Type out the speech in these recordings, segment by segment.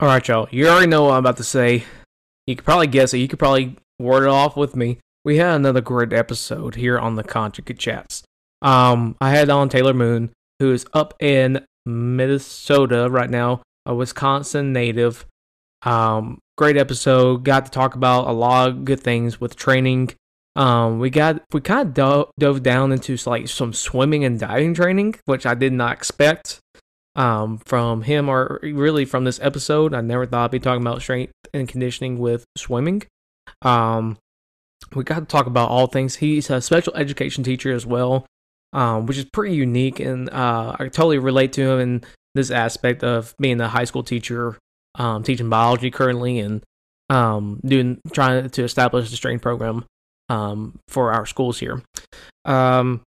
All right, y'all. You already know what I'm about to say. You could probably guess it. You could probably word it off with me. We had another great episode here on the Conjugate Chats. Um, I had on Taylor Moon, who is up in Minnesota right now, a Wisconsin native. Um, great episode. Got to talk about a lot of good things with training. Um, we got we kind of dove, dove down into like some swimming and diving training, which I did not expect um, from him or really from this episode. I never thought I'd be talking about strength and conditioning with swimming. Um, we got to talk about all things. He's a special education teacher as well, um, which is pretty unique, and uh, I totally relate to him in this aspect of being a high school teacher, um, teaching biology currently, and um, doing trying to establish a strength program um, for our schools here. Um,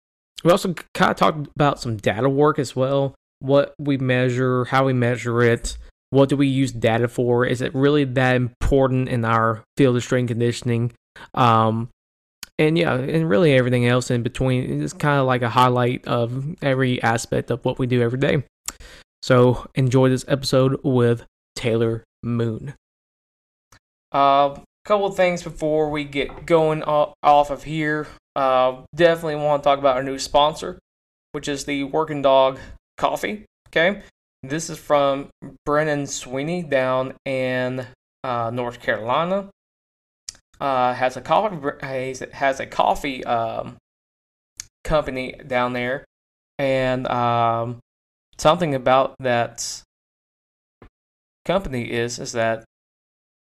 we also kind of talked about some data work as well. What we measure, how we measure it, what do we use data for? Is it really that important in our field of strength conditioning? Um, and yeah, and really everything else in between is kind of like a highlight of every aspect of what we do every day. So enjoy this episode with Taylor Moon. Uh, couple things before we get going off of here. Uh, definitely want to talk about our new sponsor, which is the Working Dog Coffee. Okay, this is from Brennan Sweeney down in uh, North Carolina. Uh, has a coffee has a coffee um, company down there, and um, something about that company is is that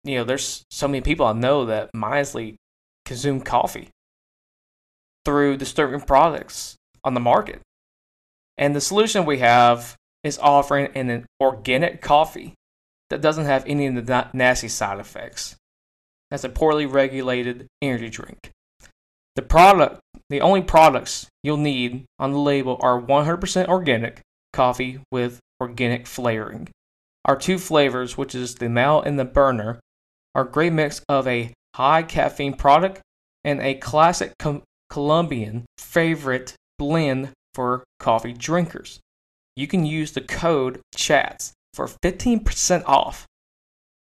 you know, there's so many people I know that mindlessly consume coffee through disturbing products on the market. And the solution we have is offering an organic coffee that doesn't have any of the nasty side effects. That's a poorly regulated energy drink. The product, the only products you'll need on the label are 100% organic coffee with organic flavoring. Our two flavors, which is the melt and the burner, are a great mix of a high caffeine product and a classic com- Colombian favorite blend for coffee drinkers. You can use the code CHATS for 15% off,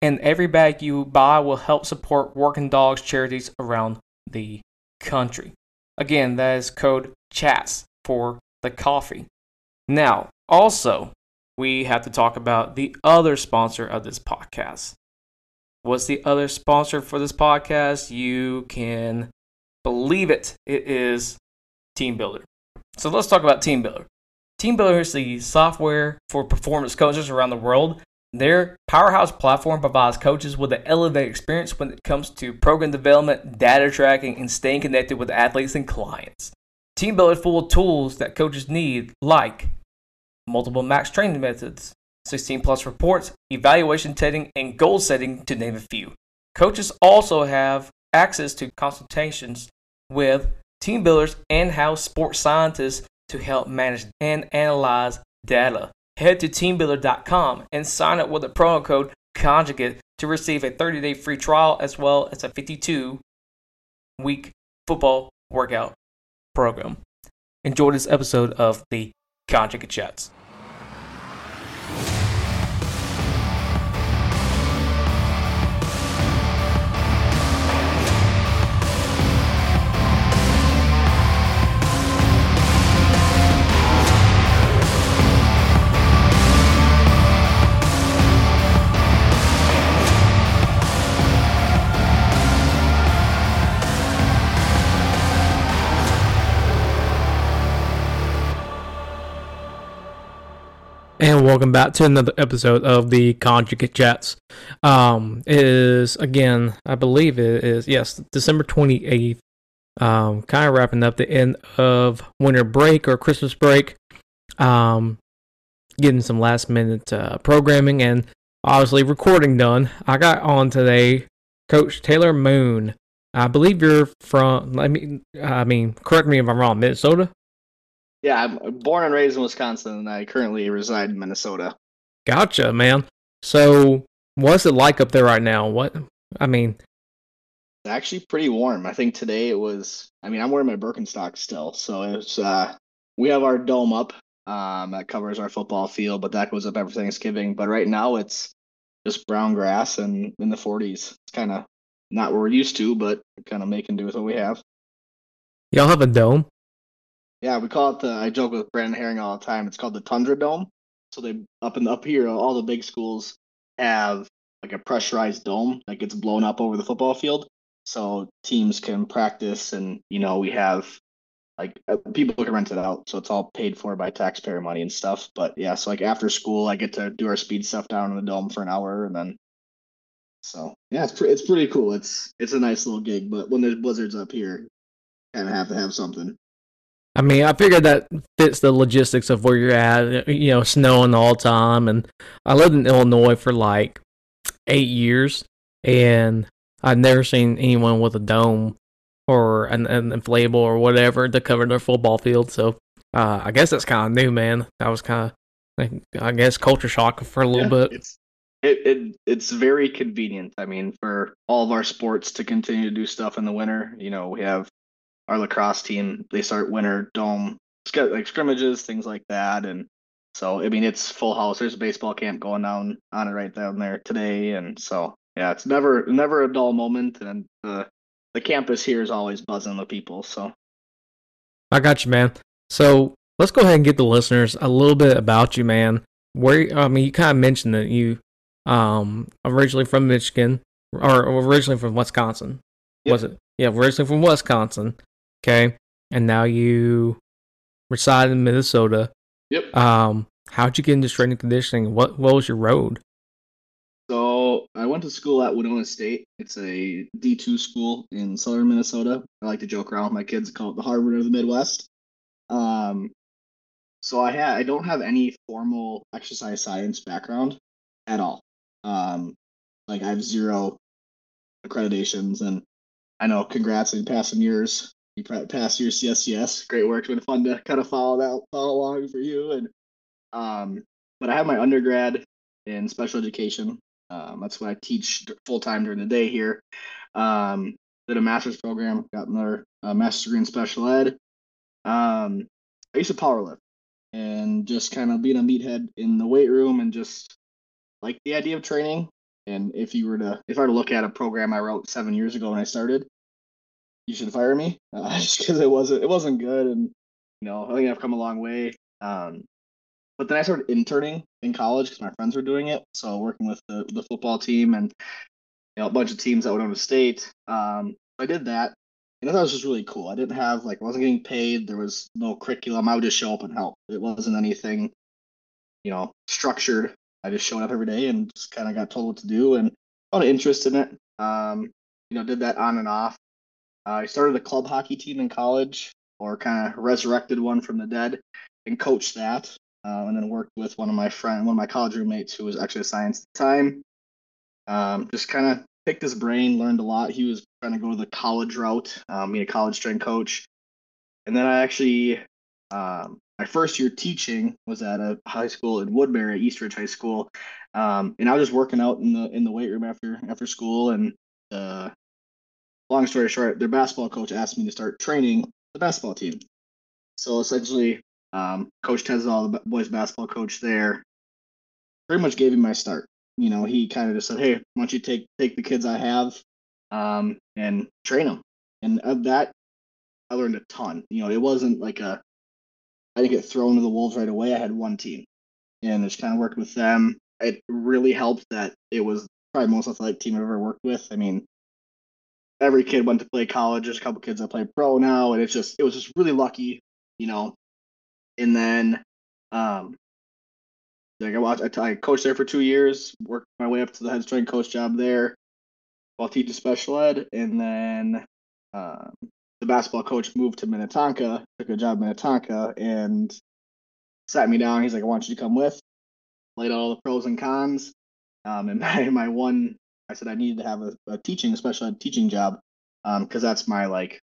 and every bag you buy will help support working dogs charities around the country. Again, that is code CHATS for the coffee. Now, also, we have to talk about the other sponsor of this podcast. What's the other sponsor for this podcast? You can believe it. It is TeamBuildr. So let's talk about TeamBuildr. TeamBuildr is the software for performance coaches around the world. Their powerhouse platform provides coaches with an elevated experience when it comes to program development, data tracking, and staying connected with athletes and clients. TeamBuildr is full of tools that coaches need, like multiple max training methods, 16 plus reports, evaluation testing, and goal setting, to name a few. Coaches also have access to consultations with TeamBuildr's and house sports scientists to help manage and analyze data. Head to teambuildr.com and sign up with the promo code conjugate to receive a 30 day free trial as well as a 52 week football workout program. Enjoy this episode of the Conjugate Chats. And welcome back to another episode of the Conjugate Chats. Um, it is again, I believe it is yes, December twenty eighth. Um, kind of wrapping up the end of winter break or Christmas break. Um, getting some last minute uh, programming and obviously recording done. I got on today, Coach Taylor Moon. I believe you're from. Let me. I mean, correct me if I'm wrong. Minnesota. Yeah, I'm born and raised in Wisconsin, and I currently reside in Minnesota. Gotcha, man. So, what's it like up there right now? What I mean, it's actually pretty warm. I think today it was. I mean, I'm wearing my Birkenstock still, so it's. uh We have our dome up um, that covers our football field, but that goes up every Thanksgiving. But right now, it's just brown grass and in the 40s. It's kind of not what we're used to, but kind of making do with what we have. Y'all have a dome? Yeah, we call it the. I joke with Brandon Herring all the time. It's called the Tundra Dome. So they up in up here, all the big schools have like a pressurized dome that gets blown up over the football field, so teams can practice, and you know we have like uh, people can rent it out, so it's all paid for by taxpayer money and stuff. But yeah, so like after school, I get to do our speed stuff down in the dome for an hour, and then so yeah, it's pre- it's pretty cool. It's it's a nice little gig, but when there's blizzards up here, kind of have to have something. I mean, I figured that fits the logistics of where you're at. You know, snowing all the time, and I lived in Illinois for like eight years, and I'd never seen anyone with a dome or an, an inflatable or whatever to cover their football field. So uh, I guess that's kind of new, man. That was kind of, I guess, culture shock for a little yeah, bit. It's it, it it's very convenient. I mean, for all of our sports to continue to do stuff in the winter. You know, we have our lacrosse team. They start winter dome like scrimmages, things like that, and so I mean, it's full house. There's a baseball camp going down on it right down there today, and so yeah, it's never never a dull moment, and the the campus here is always buzzing with people. So I got you, man. So let's go ahead and get the listeners a little bit about you, man. Where I mean, you kind of mentioned that you um originally from Michigan or originally from Wisconsin. Yep. Was it? Yeah, originally from Wisconsin. Okay, and now you reside in Minnesota. Yep. Um, how'd you get into strength and conditioning? What what was your road? So I went to school at Winona State. It's a D two school in southern Minnesota. I like to joke around with my kids, call it the Harvard of the Midwest. Um, so I had I don't have any formal exercise science background at all. Um, like I have zero accreditations, and I know congrats on passing yours you passed your CSCS. Great work. It's been fun to kind of follow that follow along for you. And um, but I have my undergrad in special education. Um, that's what I teach full time during the day here. Um, did a master's program, got another uh, master's degree in special ed. Um, I used to powerlift and just kind of being a meathead in the weight room and just like the idea of training. And if you were to, if I were to look at a program I wrote seven years ago when I started, you should fire me uh, just because it wasn't it wasn't good and you know I think I've come a long way. Um, but then I started interning in college because my friends were doing it. So working with the, the football team and you know a bunch of teams that went on to state. Um, I did that, and I thought it was just really cool. I didn't have like I wasn't getting paid. There was no curriculum. I would just show up and help. It wasn't anything, you know, structured. I just showed up every day and just kind of got told what to do and found an interest in it. Um, you know, did that on and off. Uh, I started a club hockey team in college, or kind of resurrected one from the dead, and coached that. Uh, and then worked with one of my friend, one of my college roommates who was actually a science at the time. Um, just kind of picked his brain, learned a lot. He was trying to go the college route, um, being a college strength coach. And then I actually, um, my first year teaching was at a high school in Woodbury, Eastridge High School, um, and I was just working out in the in the weight room after after school, and uh, long story short, their basketball coach asked me to start training the basketball team. So essentially, um, Coach Tezdal, the boys basketball coach there, pretty much gave me my start. You know, he kind of just said, "Hey, why don't you take take the kids I have um, and train them?" And of that, I learned a ton. You know, it wasn't like a I didn't get thrown to the wolves right away. I had one team, and just kind of worked with them. It really helped that it was probably most athletic team I've ever worked with. I mean, every kid went to play college. There's a couple kids that play pro now, and it's just it was just really lucky, you know. And then, um, like I watched, I, I coached there for two years, worked my way up to the head strength coach job there, while teaching special ed, and then um, the basketball coach moved to Minnetonka, took a job in Minnetonka, and sat me down. He's like, "I want you to come with." Laid out all the pros and cons. Um, and my my one I said I needed to have a, a teaching, a teaching job, because um, that's my like,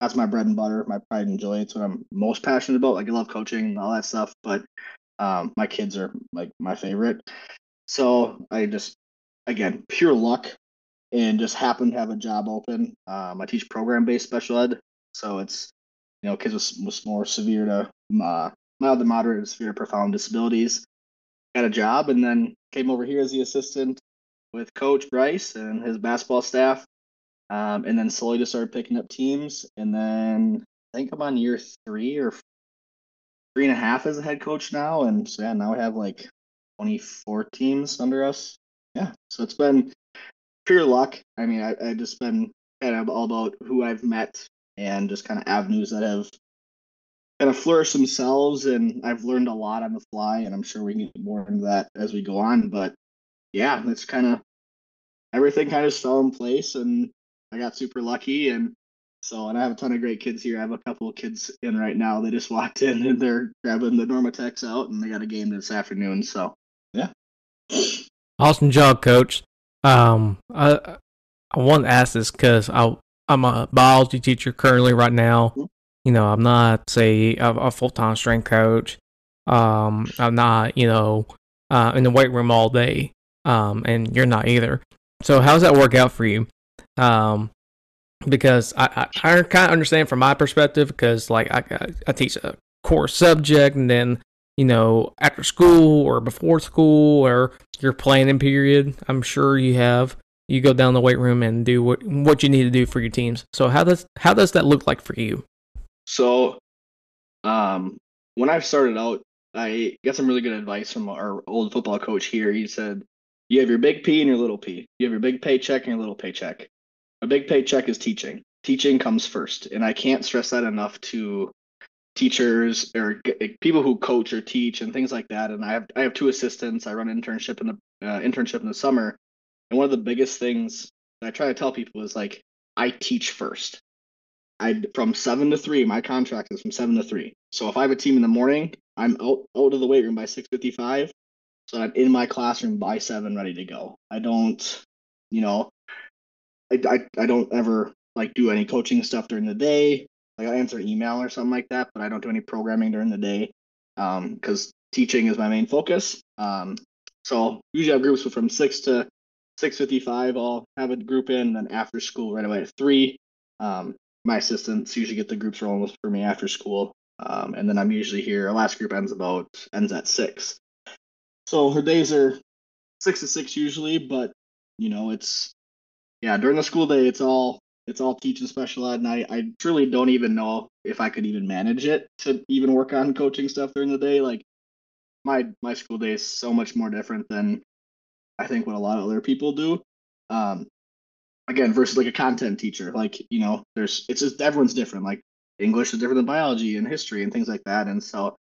that's my bread and butter, my pride and joy. It's what I'm most passionate about. Like I love coaching and all that stuff, but um, my kids are like my favorite. So I just, again, pure luck, and just happened to have a job open. Um, I teach program based special ed, so it's you know kids with, with more severe to uh, mild to moderate to severe profound disabilities. got a job, and then came over here as the assistant with Coach Bryce and his basketball staff, um, and then slowly just started picking up teams. And then I think I'm on year three or three and a half as a head coach now, and so yeah, now we have like 24 teams under us. Yeah, so it's been pure luck. I mean, I I just been kind of all about who I've met and just kind of avenues that have kind of flourished themselves, and I've learned a lot on the fly, and I'm sure we can get more into that as we go on. But yeah, it's kind of everything kind of fell in place, and I got super lucky, and so, and I have a ton of great kids here. I have a couple of kids in right now. They just walked in and they're grabbing the Normatecs out, and they got a game this afternoon. So, yeah. Awesome job, coach. Um, I I want to ask this because I I'm a biology teacher currently right now. Mm-hmm. You know, I'm not say a, a full time strength coach. Um, I'm not you know uh, in the weight room all day. Um, and you're not either. So how does that work out for you? Um, because I, I, I kind of understand from my perspective because like I, I teach a core subject and then you know after school or before school or your planning period I'm sure you have you go down the weight room and do what what you need to do for your teams so how does how does that look like for you so um when I started out I got some really good advice from our old football coach here he said you have your big P and your little P you have your big paycheck and your little paycheck a big paycheck is teaching. Teaching comes first, and I can't stress that enough to teachers or people who coach or teach and things like that. And I have I have two assistants. I run an internship in the uh, internship in the summer, and one of the biggest things that I try to tell people is like I teach first. I from seven to three. My contract is from seven to three. So if I have a team in the morning, I'm out out of the weight room by six fifty five. So I'm in my classroom by seven, ready to go. I don't, you know, I, I, I don't ever like do any coaching stuff during the day. Like I answer email or something like that, but I don't do any programming during the day because um, teaching is my main focus. Um, so usually I have groups from six to six fifty five. I'll have a group in, and then after school right away at three. Um, my assistants usually get the groups rolling for me after school, um, and then I'm usually here. Our last group ends about ends at six. So her days are six to six usually, but you know it's yeah, during the school day, it's all it's all teaching special ed, and I, I truly don't even know if I could even manage it to even work on coaching stuff during the day. Like my my school day is so much more different than I think what a lot of other people do. Um, again, versus like a content teacher, like you know, there's it's just everyone's different. Like English is different than biology and history and things like that, and so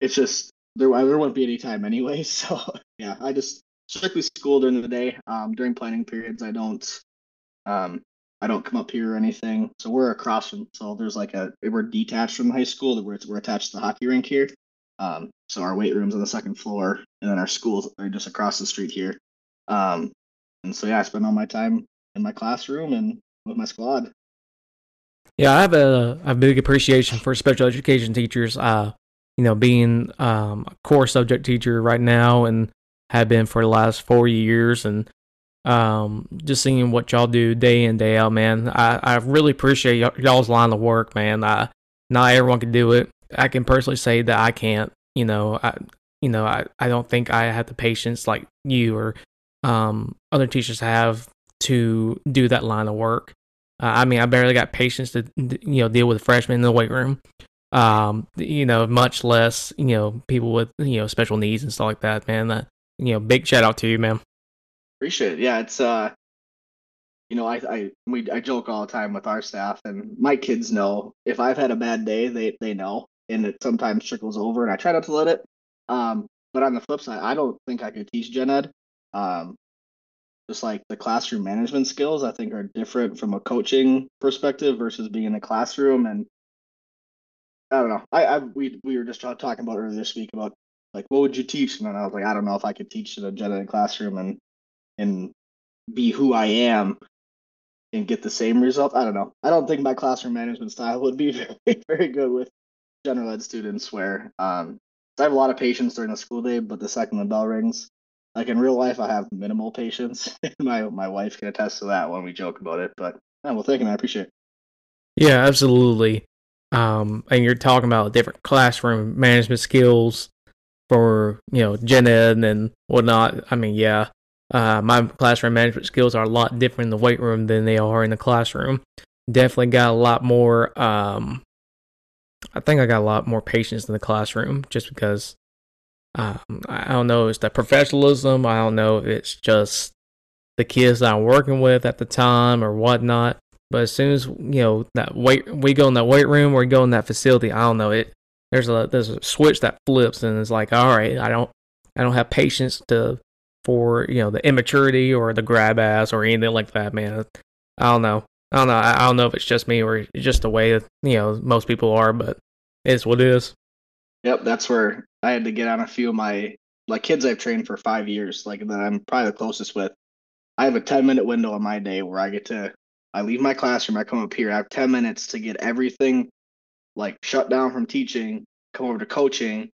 it's just there there won't be any time anyway. So yeah, I just strictly school during the day. Um, during planning periods, I don't um, I don't come up here or anything. So we're across from, so there's like a, we're detached from high school. We're, we're attached to the hockey rink here. Um, so our weight room's on the second floor, and then our schools are just across the street here. Um, and so yeah, I spend all my time in my classroom and with my squad. Yeah, I have a, a big appreciation for special education teachers. Uh, you know, being um, a core subject teacher right now and have been for the last four years, and um, just seeing what y'all do day in day out, man. I, I really appreciate y- y'all's line of work, man. I, not everyone can do it. I can personally say that I can't. You know, I you know I, I don't think I have the patience like you or um, other teachers have to do that line of work. Uh, I mean, I barely got patience to you know deal with freshmen in the weight room. Um, you know, much less you know people with you know special needs and stuff like that, man. That, you know, big shout out to you, man. Appreciate it. Yeah, it's uh, you know, I I we I joke all the time with our staff, and my kids know if I've had a bad day, they they know, and it sometimes trickles over, and I try not to let it. Um, but on the flip side, I don't think I could teach gen ed. Um, just like the classroom management skills, I think are different from a coaching perspective versus being in a classroom. And I don't know. I, I we we were just talking about earlier this week about like what would you teach, and then I was like, I don't know if I could teach in a ed classroom, and and be who I am and get the same result. I don't know. I don't think my classroom management style would be very, very good with general ed students where um, I have a lot of patience during the school day, but the second the bell rings, like in real life, I have minimal patience. my my wife can attest to that when we joke about it. But yeah, well, thank you. I appreciate it. Yeah, absolutely. Um, and you're talking about different classroom management skills. for you know gen ed and whatnot. I mean, yeah, uh, my classroom management skills are a lot different in the weight room than they are in the classroom. Definitely got a lot more. Um, I think I got a lot more patience in the classroom just because um, I don't know. It's the professionalism. I don't know if it's just the kids I'm working with at the time or whatnot. But as soon as you know that weight, we go in that weight room we go in that facility. I don't know it. There's a there's a switch that flips and it's like, all right, I don't I don't have patience to for you know the immaturity or the grab ass or anything like that, man. I don't know. I don't know. I don't know if it's just me or just the way that you know most people are, but it's what it is. Yep, that's where I had to get on a few of my like kids I've trained for five years, like that I'm probably the closest with. I have a 10 minute window in my day where I get to I leave my classroom, I come up here, I have 10 minutes to get everything like shut down from teaching, come over to coaching,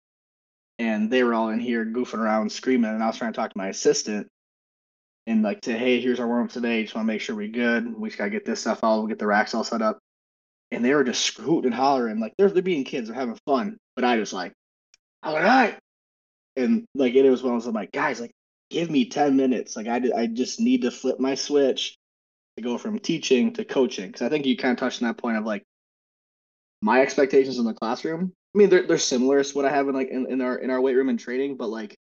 and they were all in here goofing around, screaming, and I was trying to talk to my assistant and like say, hey, here's our warm up today. Just want to make sure we're good. We just gotta get this stuff all, we'll get the racks all set up. And they were just hooting and hollering, like they're they're being kids, they're having fun. But I just like, all right. And like it was one of those I'm like, guys, like give me 10 minutes. Like I I just need to flip my switch to go from teaching to coaching. Cause I think you kind of touched on that point of like my expectations in the classroom. I mean, they're they're similar to what I have in like in, in our in our weight room and training, but like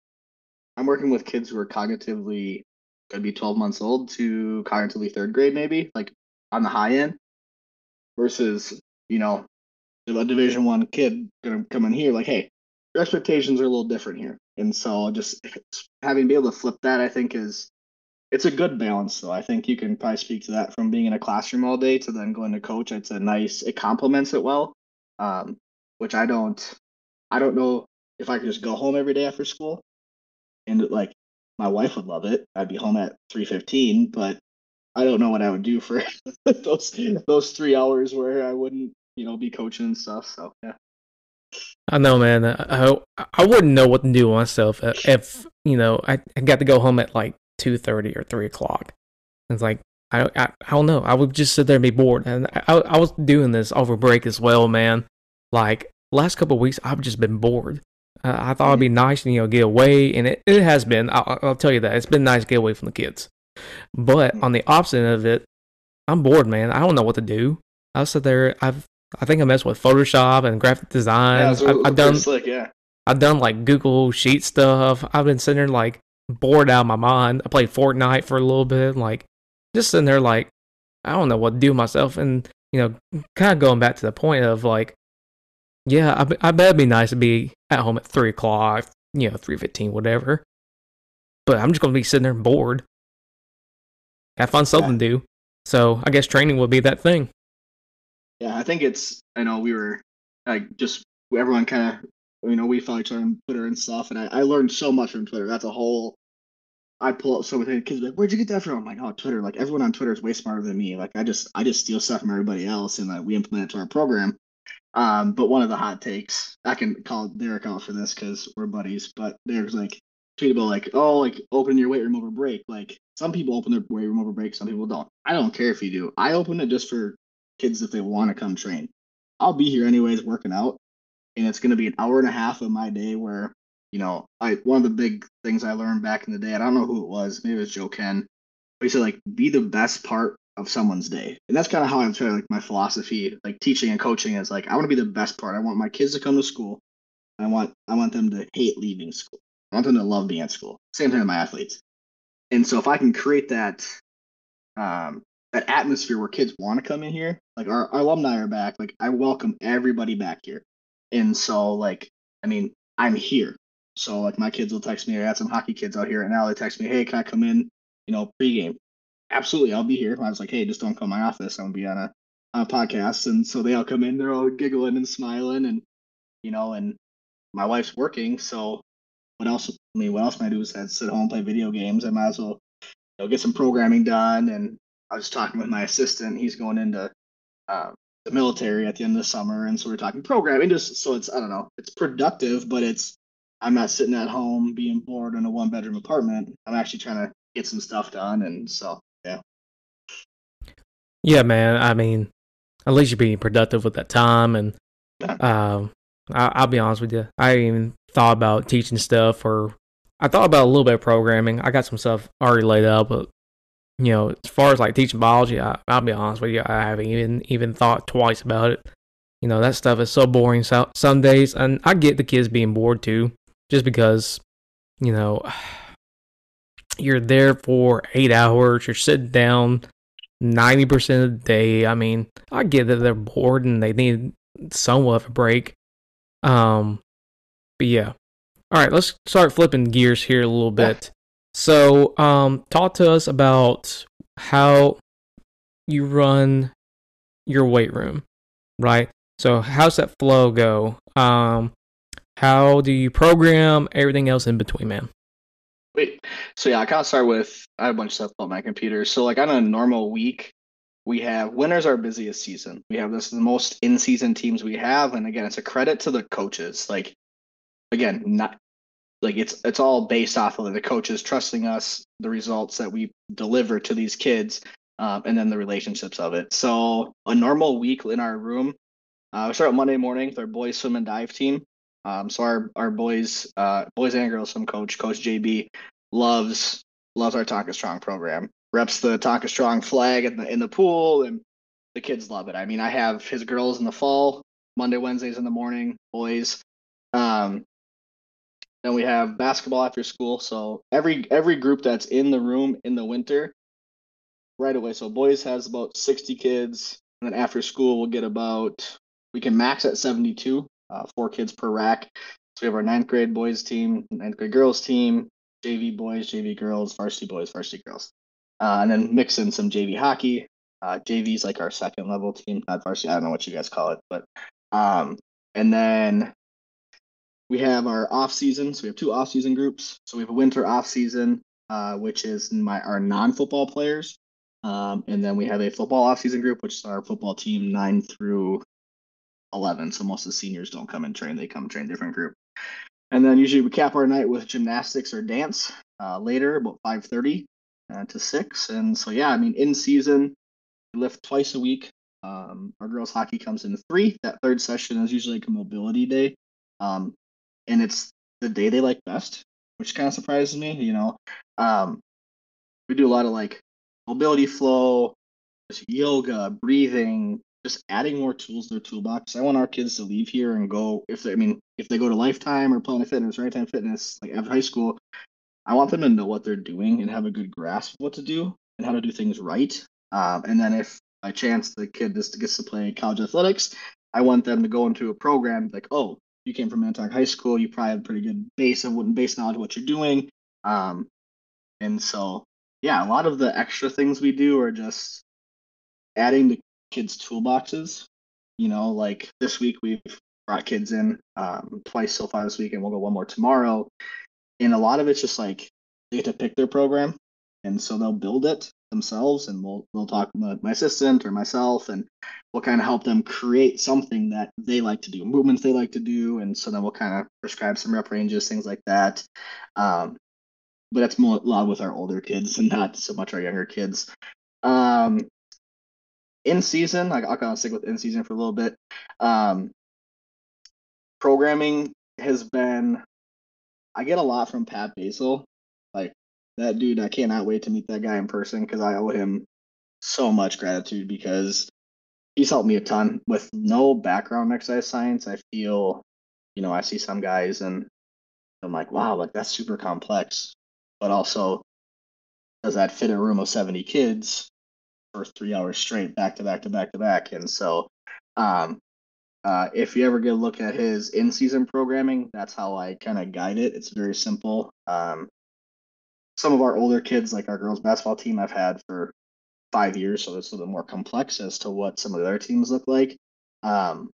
I'm working with kids who are cognitively gonna be 12 months old to cognitively third grade, maybe like on the high end, versus you know a Division One kid gonna come in here like, hey, your expectations are a little different here, and so just having be able to flip that, I think is it's a good balance though. I think you can probably speak to that from being in a classroom all day to then going to coach. It's a nice, it complements it well, um, which I don't, I don't know if I could just go home every day after school, and like my wife would love it. I'd be home at three fifteen, but I don't know what I would do for those those three hours where I wouldn't, you know, be coaching and stuff. So yeah. I know, man. I I wouldn't know what to do myself if, you know I, I got to go home at like two thirty or three o'clock. It's like I, I I don't know. I would just sit there and be bored. And I I was doing this over break as well, man. Like last couple weeks, I've just been bored. Uh, I thought it'd be nice, to you know, get away, and it, it has been. I'll, I'll tell you that it's been nice to get away from the kids. But on the opposite of it, I'm bored, man. I don't know what to do. I sit there. I've I think I messed with Photoshop and graphic design. Yeah, I've, I've done slick, yeah. I've done like Google Sheet stuff. I've been sitting there like bored out of my mind. I played Fortnite for a little bit, like just sitting there like I don't know what to do myself. And you know, kind of going back to the point of like, yeah, I, I bet it'd be nice to be at home at three o'clock, you know, three fifteen, whatever. But I'm just gonna be sitting there bored. Have fun something yeah. to do. So I guess training will be that thing. Yeah, I think it's. I know we were like just everyone kind of you know we follow each other on Twitter and stuff, and I, I learned so much from Twitter. That's a whole. I pull up so many kids like, "Where'd you get that from?" I'm like, "Oh, Twitter." Like everyone on Twitter is way smarter than me. Like I just I just steal stuff from everybody else, and like we implement it to our program. Um, but one of the hot takes, I can call Derek out for this because we're buddies. But Derek's like tweetable like, "Oh, like open your weight room over break." Like some people open their weight room over break, some people don't. I don't care if you do. I open it just for kids if they want to come train. I'll be here anyways working out, and it's going to be an hour and a half of my day where you know I one of the big things I learned back in the day. I don't know who it was. Maybe it was Joe Kenn. But he said like be the best part of someone's day, and that's kind of how I'm trying like my philosophy, like teaching and coaching is like I want to be the best part. I want my kids to come to school. I want I want them to hate leaving school. I want them to love being at school. Same thing with my athletes. And so if I can create that um, that atmosphere where kids want to come in here. Like our, our alumni are back. Like I welcome everybody back here. And so like I mean, I'm here. So like my kids will text me. I had some hockey kids out here and now they text me, hey, can I come in, you know, pregame? Absolutely, I'll be here. I was like, hey, just don't come to my office. I'm gonna be on a, on a podcast. And so they all come in, they're all giggling and smiling and you know, and my wife's working, so what else I mean, what else can I do is sit home, play video games. I might as well you know, get some programming done and I was talking with my assistant. He's going into uh, the military at the end of the summer, and so we're talking programming. Just so it's I don't know, it's productive, but it's I'm not sitting at home being bored in a one bedroom apartment. I'm actually trying to get some stuff done, and so yeah. Yeah, man. I mean, at least you're being productive with that time, and um, I, will be honest with you. I even thought about teaching stuff or I thought about a little bit of programming. I got some stuff already laid out, but you know, as far as like teaching biology, I, will be honest with you, I haven't even even thought twice about it. You know, that stuff is so boring so, some days, and I get the kids being bored too, just because, you know, you're there for eight hours, you're sitting down ninety percent of the day. I mean, I get that they're bored and they need somewhat of a break. Um, but yeah, all right, let's start flipping gears here a little bit. So, um, talk to us about how you run your weight room, right? So, how's that flow go? Um, how do you program everything else in between, man? Wait, so yeah, I kind of start with I have a bunch of stuff on my computer. So, like on a normal week, we have winter's our busiest season. We have this the most in-season teams we have, and again, it's a credit to the coaches. Like, again, not like it's it's all based off of the coaches trusting us, the results that we deliver to these kids, um, and then the relationships of it. So a normal week in our room, uh, we start on Monday morning with our boys swim and dive team. Um, so our our boys, uh, boys and girls swim coach, Coach JB, loves loves our Tonka Strong program. Reps the Tonka Strong flag in the in the pool, and the kids love it. I mean, I have his girls in the fall, Monday, Wednesdays in the morning, boys. Um, then we have basketball after school. So every every group that's in the room in the winter, right away. So boys has about sixty kids, and then after school we'll get about we can max at seventy two, uh, four kids per rack. So we have our ninth grade boys team, ninth grade girls team, JV boys, JV girls, varsity boys, varsity girls, uh, and then mix in some JV hockey. Uh, JV is like our second level team, not varsity. I don't know what you guys call it, but um, and then we have our off season. So we have two off season groups. So we have a winter off season, uh, which is my our non football players, um, and then we have a football off season group, which is our football team nine through eleven. So most of the seniors don't come and train; they come train different group. And then usually we cap our night with gymnastics or dance uh, later, about five thirty uh, to six. And so yeah, I mean in season we lift twice a week. Um, our girls hockey comes in three. That third session is usually like a mobility day. Um, and it's the day they like best, which kind of surprises me. You know, um, we do a lot of like mobility flow, just yoga, breathing, just adding more tools to their toolbox. I want our kids to leave here and go if they, I mean, if they go to Lifetime or Planet Fitness or Anytime Fitness, like after high school, I want them to know what they're doing and have a good grasp of what to do and how to do things right. Um, and then if by chance the kid just gets to play college athletics, I want them to go into a program like, oh, you came from Minnetonka High School, you probably have a pretty good base of what base knowledge of what you're doing. Um, and so yeah, a lot of the extra things we do are just adding to kids' toolboxes. You know, like this week we've brought kids in um, twice so far this week, and we'll go one more tomorrow. And a lot of it's just like they get to pick their program, and so they'll build it themselves and we'll we'll talk about my assistant or myself and we'll kind of help them create something that they like to do movements they like to do and so then we'll kind of prescribe some rep ranges things like that. Um, but that's more a lot with our older kids and not so much our younger kids. Um, in season like i'll kind of stick with in season for a little bit. Um, programming has been i get a lot from pat basil like that dude, I cannot wait to meet that guy in person because I owe him so much gratitude because he's helped me a ton with no background exercise science. I feel, you know, I see some guys and I'm like, wow, like that's super complex, but also does that fit a room of 70 kids for three hours straight, back to back to back to back? And so, um, uh, if you ever get a look at his in-season programming, that's how I kind of guide it. It's very simple. Um, some of our older kids, like our girls basketball team, I've had for five years, so it's a little more complex as to what some of the other teams look like. Um,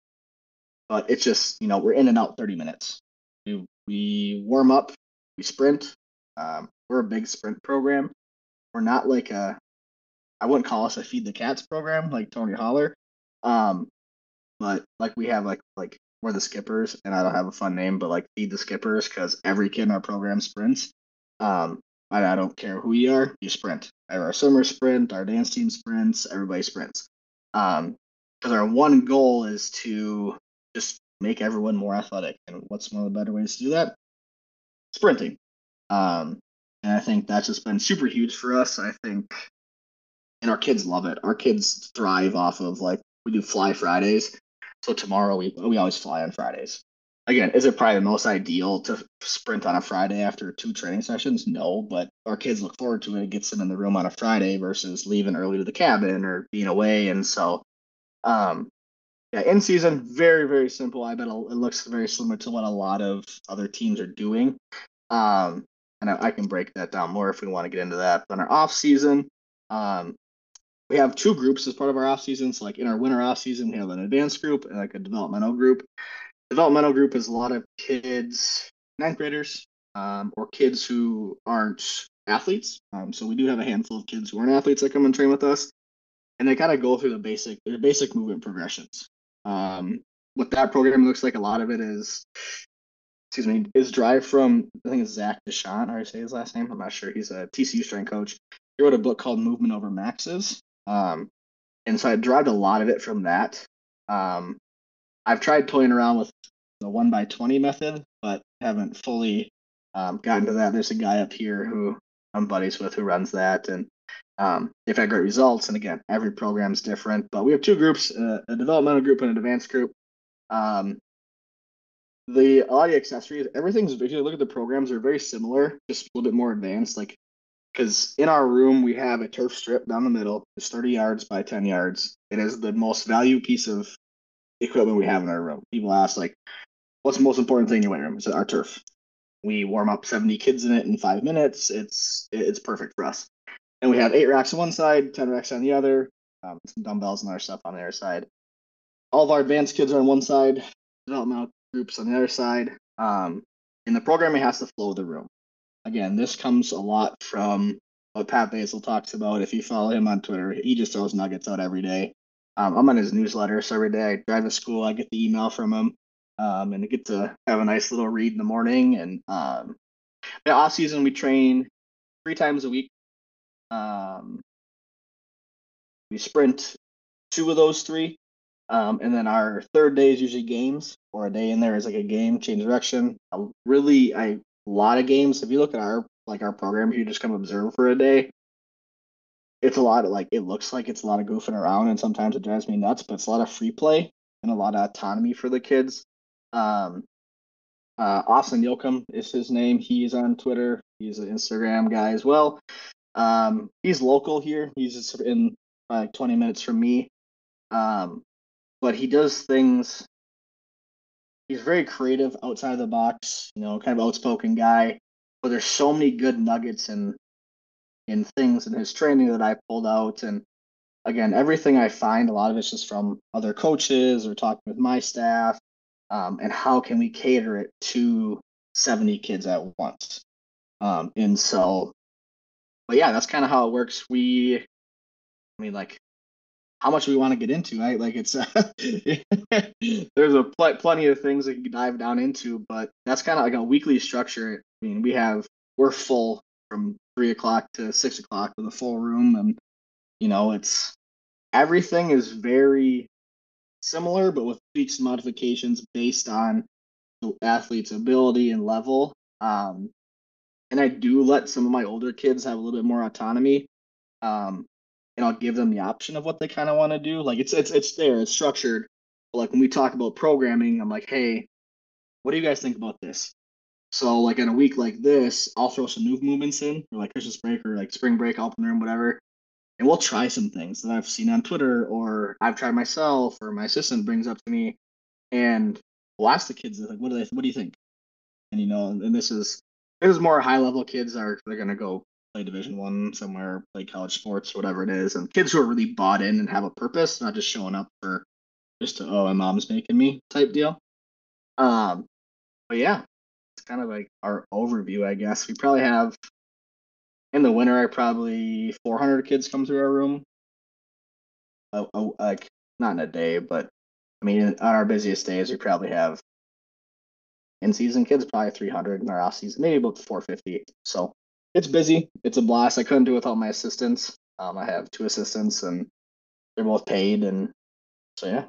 but it's just you know we're in and out 30 minutes. We we warm up, we sprint. Um, we're a big sprint program. We're not like a I wouldn't call us a feed the cats program like Tony Holler. Um, but like we have like like we're the skippers, and I don't have a fun name, but like feed the skippers because every kid in our program sprints. Um, I, I don't care who you are, you sprint. Our summer sprint, our dance team sprints, everybody sprints. Um, because our one goal is to just make everyone more athletic. And what's one of the better ways to do that? Sprinting. Um, and I think that's just been super huge for us. I think, and our kids love it. Our kids thrive off of like we do Fly Fridays. So tomorrow we we always fly on Fridays. Again, is it probably the most ideal to sprint on a Friday after two training sessions? No, but our kids look forward to it. It gets them in the room on a Friday versus leaving early to the cabin or being away. And so, um, yeah, in season, very very simple. I bet it looks very similar to what a lot of other teams are doing. Um, and I, I can break that down more if we want to get into that. But in our off season, um, we have two groups as part of our off season. So like in our winter off season, we have an advanced group and like a developmental group. Developmental group is a lot of kids, ninth graders, um, or kids who aren't athletes. Um, so we do have a handful of kids who aren't athletes that come and train with us, and they kind of go through the basic, the basic movement progressions. Um, what that program looks like, a lot of it is excuse me, is drive from I think it's Zach Dechant, or I say his last name. I'm not sure. He's a TCU strength coach. He wrote a book called Movement Over Maxes. Um, and so I derived a lot of it from that. Um, I've tried toying around with the one by twenty method, but haven't fully um, gotten to that. There's a guy up here who I'm buddies with who runs that, and um, they've had great results. And again, every program's different, but we have two groups: uh, a developmental group and an advanced group. Um, the a lot of the accessories, everything's if you look at the programs, are very similar, just a little bit more advanced. Like because in our room we have a turf strip down the middle. It's 30 yards by 10 yards. It is the most value piece of equipment we have in our room. People ask like, "What's the most important thing in your weight room?" It's our turf. We warm up 70 kids in it in five minutes. It's it's perfect for us. And we have eight racks on one side, 10 racks on the other, um, some dumbbells and other stuff on the other side. All of our advanced kids are on one side, developmental groups on the other side. Um, and the programming has to flow the room. Again, this comes a lot from what Pat Basil talks about. If you follow him on Twitter, he just throws nuggets out every day. Um, I'm on his newsletter, so every day I drive to school, I get the email from him, um, and I get to have a nice little read in the morning. And um, the off season, we train three times a week. Um, we sprint two of those three, um, and then our third day is usually games, or a day in there is like a game, change direction. A really, I, a lot of games. If you look at our like our program, you just come observe for a day, it's a lot of like it looks like it's a lot of goofing around, and sometimes it drives me nuts. But it's a lot of free play and a lot of autonomy for the kids. Um, uh, Austin Yoakum is his name. He's on Twitter. He's an Instagram guy as well. Um, he's local here. He's in like 20 minutes from me. Um, but he does things. He's very creative outside of the box, you know, kind of outspoken guy. But there's so many good nuggets and in things in his training that I pulled out. And again, everything I find, a lot of it's just from other coaches or talking with my staff. Um, and how can we cater it to 70 kids at once? Um, and so, but yeah, that's kind of how it works. We, I mean, like how much we want to get into, right? Like it's uh, there's a pl- plenty of things that you can dive down into, but that's kind of like a weekly structure. I mean, we have we're full from three o'clock to six o'clock with a full room, and you know it's everything is very similar, but with and modifications based on the athlete's ability and level. Um, and I do let some of my older kids have a little bit more autonomy. Um, and I'll give them the option of what they kind of want to do. Like it's it's it's there, it's structured. But like when we talk about programming, I'm like, hey, what do you guys think about this? So like in a week like this, I'll throw some new movements in, or like Christmas break or like spring break, open room, whatever, and we'll try some things that I've seen on Twitter or I've tried myself or my assistant brings up to me, and we'll ask the kids like, what do they, what do you think? And you know, and this is this is more high level kids are they're gonna go play Division One somewhere, play college sports, whatever it is, and kids who are really bought in and have a purpose, not just showing up for just to oh my mom's making me type deal. Um, but yeah, it's kind of like our overview, I guess. We probably have in the winter, I probably 400 kids come through our room. Uh, like not in a day, but I mean, on our busiest days, we probably have in season kids probably 300 in our off season, maybe about 450. So it's busy. It's a blast. I couldn't do it without my assistants. Um, I have two assistants, and they're both paid, and so yeah.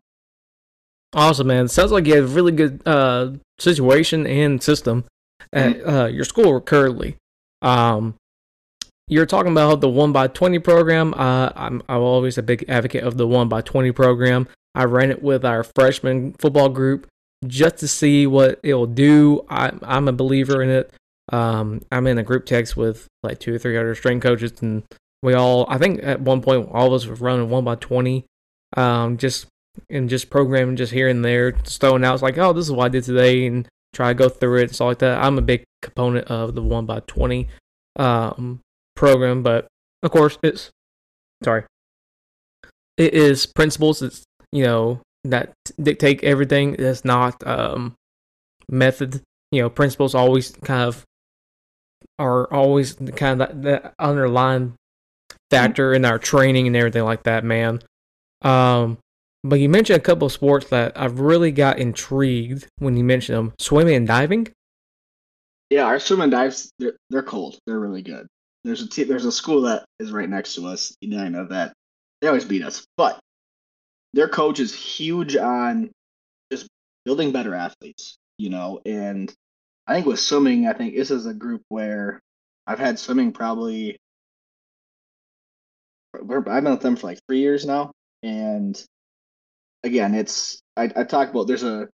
Awesome, man. Sounds like you have a really good uh, situation and system at mm-hmm. uh, your school currently. Um, you're talking about the one by twenty program. Uh, I'm I'm always a big advocate of the one by twenty program. I ran it with our freshman football group just to see what it'll do. I, I'm a believer in it. Um, I'm in a group text with like two or three other strength coaches, and we all, I think at one point, all of us were running one by 20, um, just and just programming just here and there, just throwing out. It's like, oh, this is what I did today, and try to go through it and stuff like that. I'm a big component of the one by 20 um, program, but of course, it's sorry, it is principles. It's you know that dictate everything. It's not um, method. You know, principles always kind of are always kind of that, that underlying factor in our training and everything like that, man. Um, but you mentioned a couple of sports that I've really got intrigued when you mentioned them: swimming and diving. Yeah, our swim and dives they're, they're cold. They're really good. There's a t- there's a school that is right next to us. You know, I know that they always beat us, but their coach is huge on just building better athletes. You know, and I think with swimming, I think this is a group where I've had swimming probably. I've been with them for like three years now, and again, it's I, I talk about there's a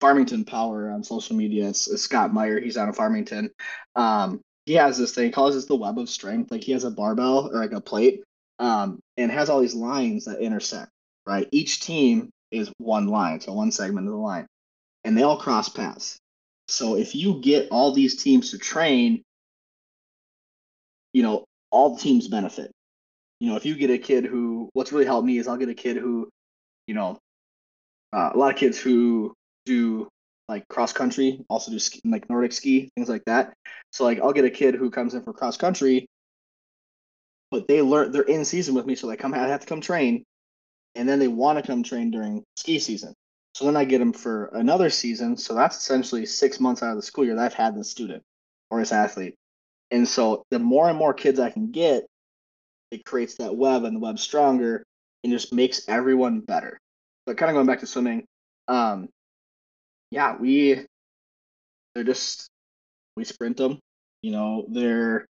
Farmington Power on social media. It's, it's Scott Meyer. He's out of Farmington. Um, he has this thing, he calls this the web of strength. Like he has a barbell or like a plate, um, and has all these lines that intersect. Right, each team is one line, so one segment of the line, and they all cross paths. So if you get all these teams to train, you know, all the teams benefit. You know, if you get a kid who, what's really helped me is I'll get a kid who, you know, uh, a lot of kids who do like cross country, also do ski, like Nordic ski, things like that. So like I'll get a kid who comes in for cross country, but they learn they're in season with me, so they come I have to come train, and then they want to come train during ski season. So then I get them for another season. So that's essentially six months out of the school year that I've had this student or this athlete. And so the more and more kids I can get, it creates that web and the web stronger and just makes everyone better. But kind of going back to swimming, um, yeah, we they're just we sprint them. You know, they're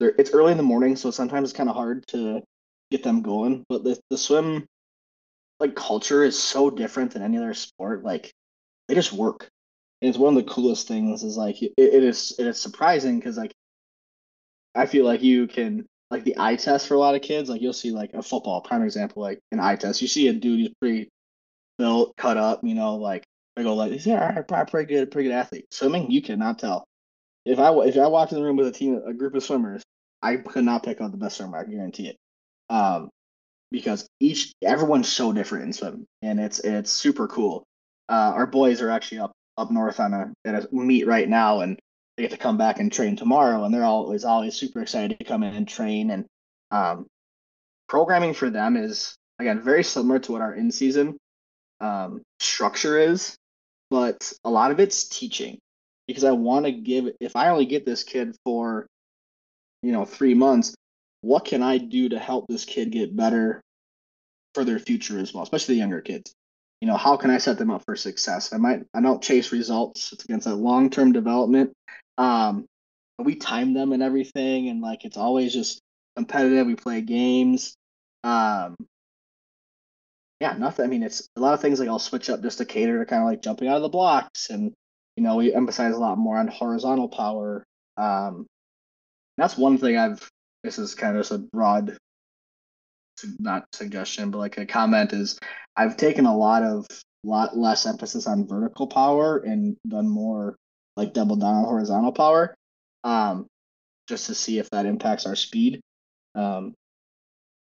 they're it's early in the morning, so sometimes it's kind of hard to get them going. But the the swim like culture is so different than any other sport. Like they just work. And it's one of the coolest things is like it, it is it is surprising because like I feel like you can like the eye test for a lot of kids, like you'll see like a football prime example, like an eye test. You see a dude who's pretty built, cut up, you know, like I go like, he's yeah, pretty good, pretty good athlete. Swimming, you cannot tell. If I if I walked in the room with a team, a group of swimmers, I could not pick out the best swimmer. I guarantee it. Um, because each everyone's so different in swim, and it's it's super cool. Uh, our boys are actually up up north on a at a meet right now, and they get to come back and train tomorrow, and they're always always super excited to come in and train. And um, programming for them is again very similar to what our in season um, structure is, but a lot of it's teaching because I want to give. If I only get this kid for you know three months, what can I do to help this kid get better for their future as well, especially the younger kids? You know, how can I set them up for success? I might I don't chase results. It's against that long term development. Um, we time them and everything, and like it's always just competitive. We play games. Um, yeah, nothing. I mean, it's a lot of things like I'll switch up just to cater to kind of like jumping out of the blocks, and you know, we emphasize a lot more on horizontal power. Um, that's one thing I've this is kind of just a broad not suggestion but like a comment is i've taken a lot of lot less emphasis on vertical power and done more like double down on horizontal power um just to see if that impacts our speed um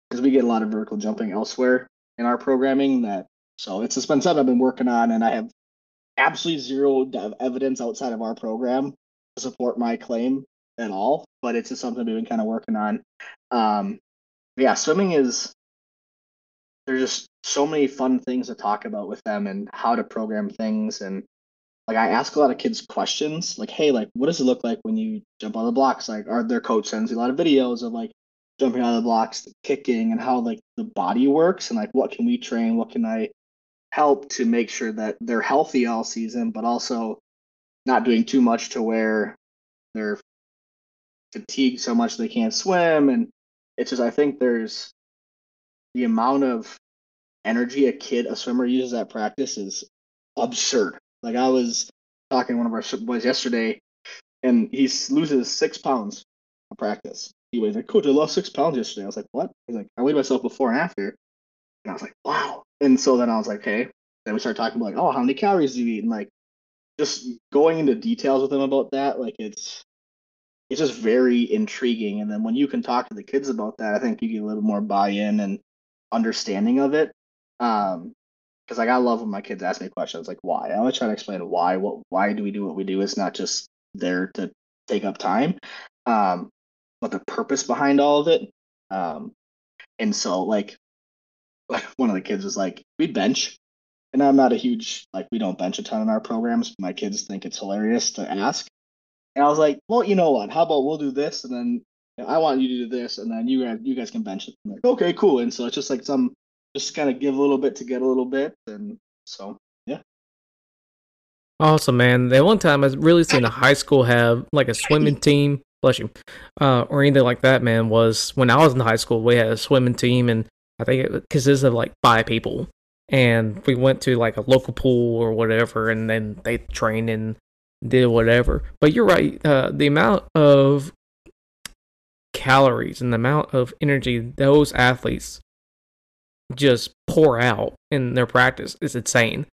because we get a lot of vertical jumping elsewhere in our programming that so it's just been something i've been working on and i have absolutely zero evidence outside of our program to support my claim at all, but it's just something we've been kind of working on. Um, yeah, swimming is there's just so many fun things to talk about with them and how to program things and like I ask a lot of kids questions like, hey, like what does it look like when you jump on the blocks? Like are their coach sends you a lot of videos of like jumping out of the blocks, kicking and how like the body works and like what can we train, what can I help to make sure that they're healthy all season, but also not doing too much to where they're fatigued so much they can't swim. And it's just, I think there's the amount of energy a kid, a swimmer uses at practice is absurd. Like I was talking to one of our boys yesterday, and he loses six pounds on practice. He was like, "Coach, I lost six pounds yesterday." I was like, "What?" He's like, "I weighed myself before and after," and I was like, "Wow." And so then I was like, "Okay." Then we started talking about like, "Oh, how many calories do you eat?" And like, just going into details with him about that, like it's it's just very intriguing. And then when you can talk to the kids about that, I think you get a little more buy-in and understanding of it. Um, because like I love when my kids ask me questions like why. I always try to explain why. What why do we do what we do? It's not just there to take up time, um, but the purpose behind all of it. Um, and so like, one of the kids was like, we bench, and I'm not a huge like we don't bench a ton in our programs. my kids think it's hilarious to ask, and I was like, well, you know what? How about we'll do this, and then I want you to do this, and then you guys you guys can bench it. I'm like, okay, cool. And so it's just like some just kind of give a little bit to get a little bit, and so yeah. Awesome, man. The one time I've really seen a high school have like a swimming team, bless you, uh, or anything like that, man, was when I was in high school. We had a swimming team, and I think it consisted of like five people, and we went to like a local pool or whatever, and then they trained and did whatever. But you're right, uh, the amount of calories and the amount of energy those athletes just pour out in their practice It's insane.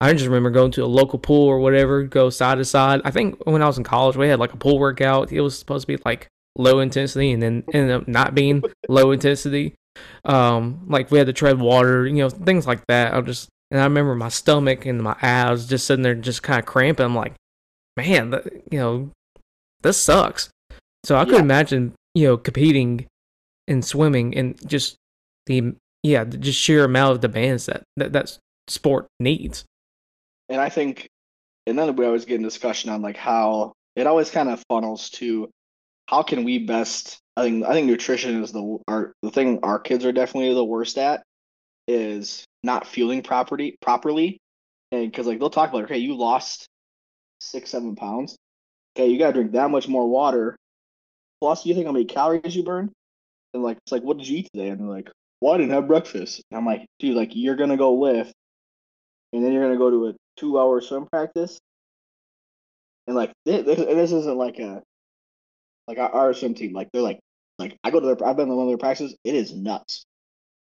I just remember going to a local pool or whatever, go side to side. I think when I was in college, we had like a pool workout. It was supposed to be like low intensity and then ended up not being low intensity. Um, like we had to tread water, you know, things like that. I just, and I remember my stomach and my abs just sitting there, just kind of cramping. I'm like, man, that, you know, this sucks. So I could imagine, you know, competing in swimming and just the yeah, just sheer amount of demands that that, that sport needs. And I think, and then we always get in discussion on like how it always kind of funnels to how can we best. I think I think nutrition is the our the thing our kids are definitely the worst at is not fueling property properly, and because like they'll talk about okay, you lost six seven pounds, okay, you gotta drink that much more water. Plus, you think how many calories you burned? And like it's like, what did you eat today? And like, well, I didn't have breakfast. And I'm like, dude, like you're gonna go lift, and then you're gonna go to a two hour swim practice, and like this, this isn't like a like our swim team. Like they're like like I go to their I've been to one of their practices. It is nuts.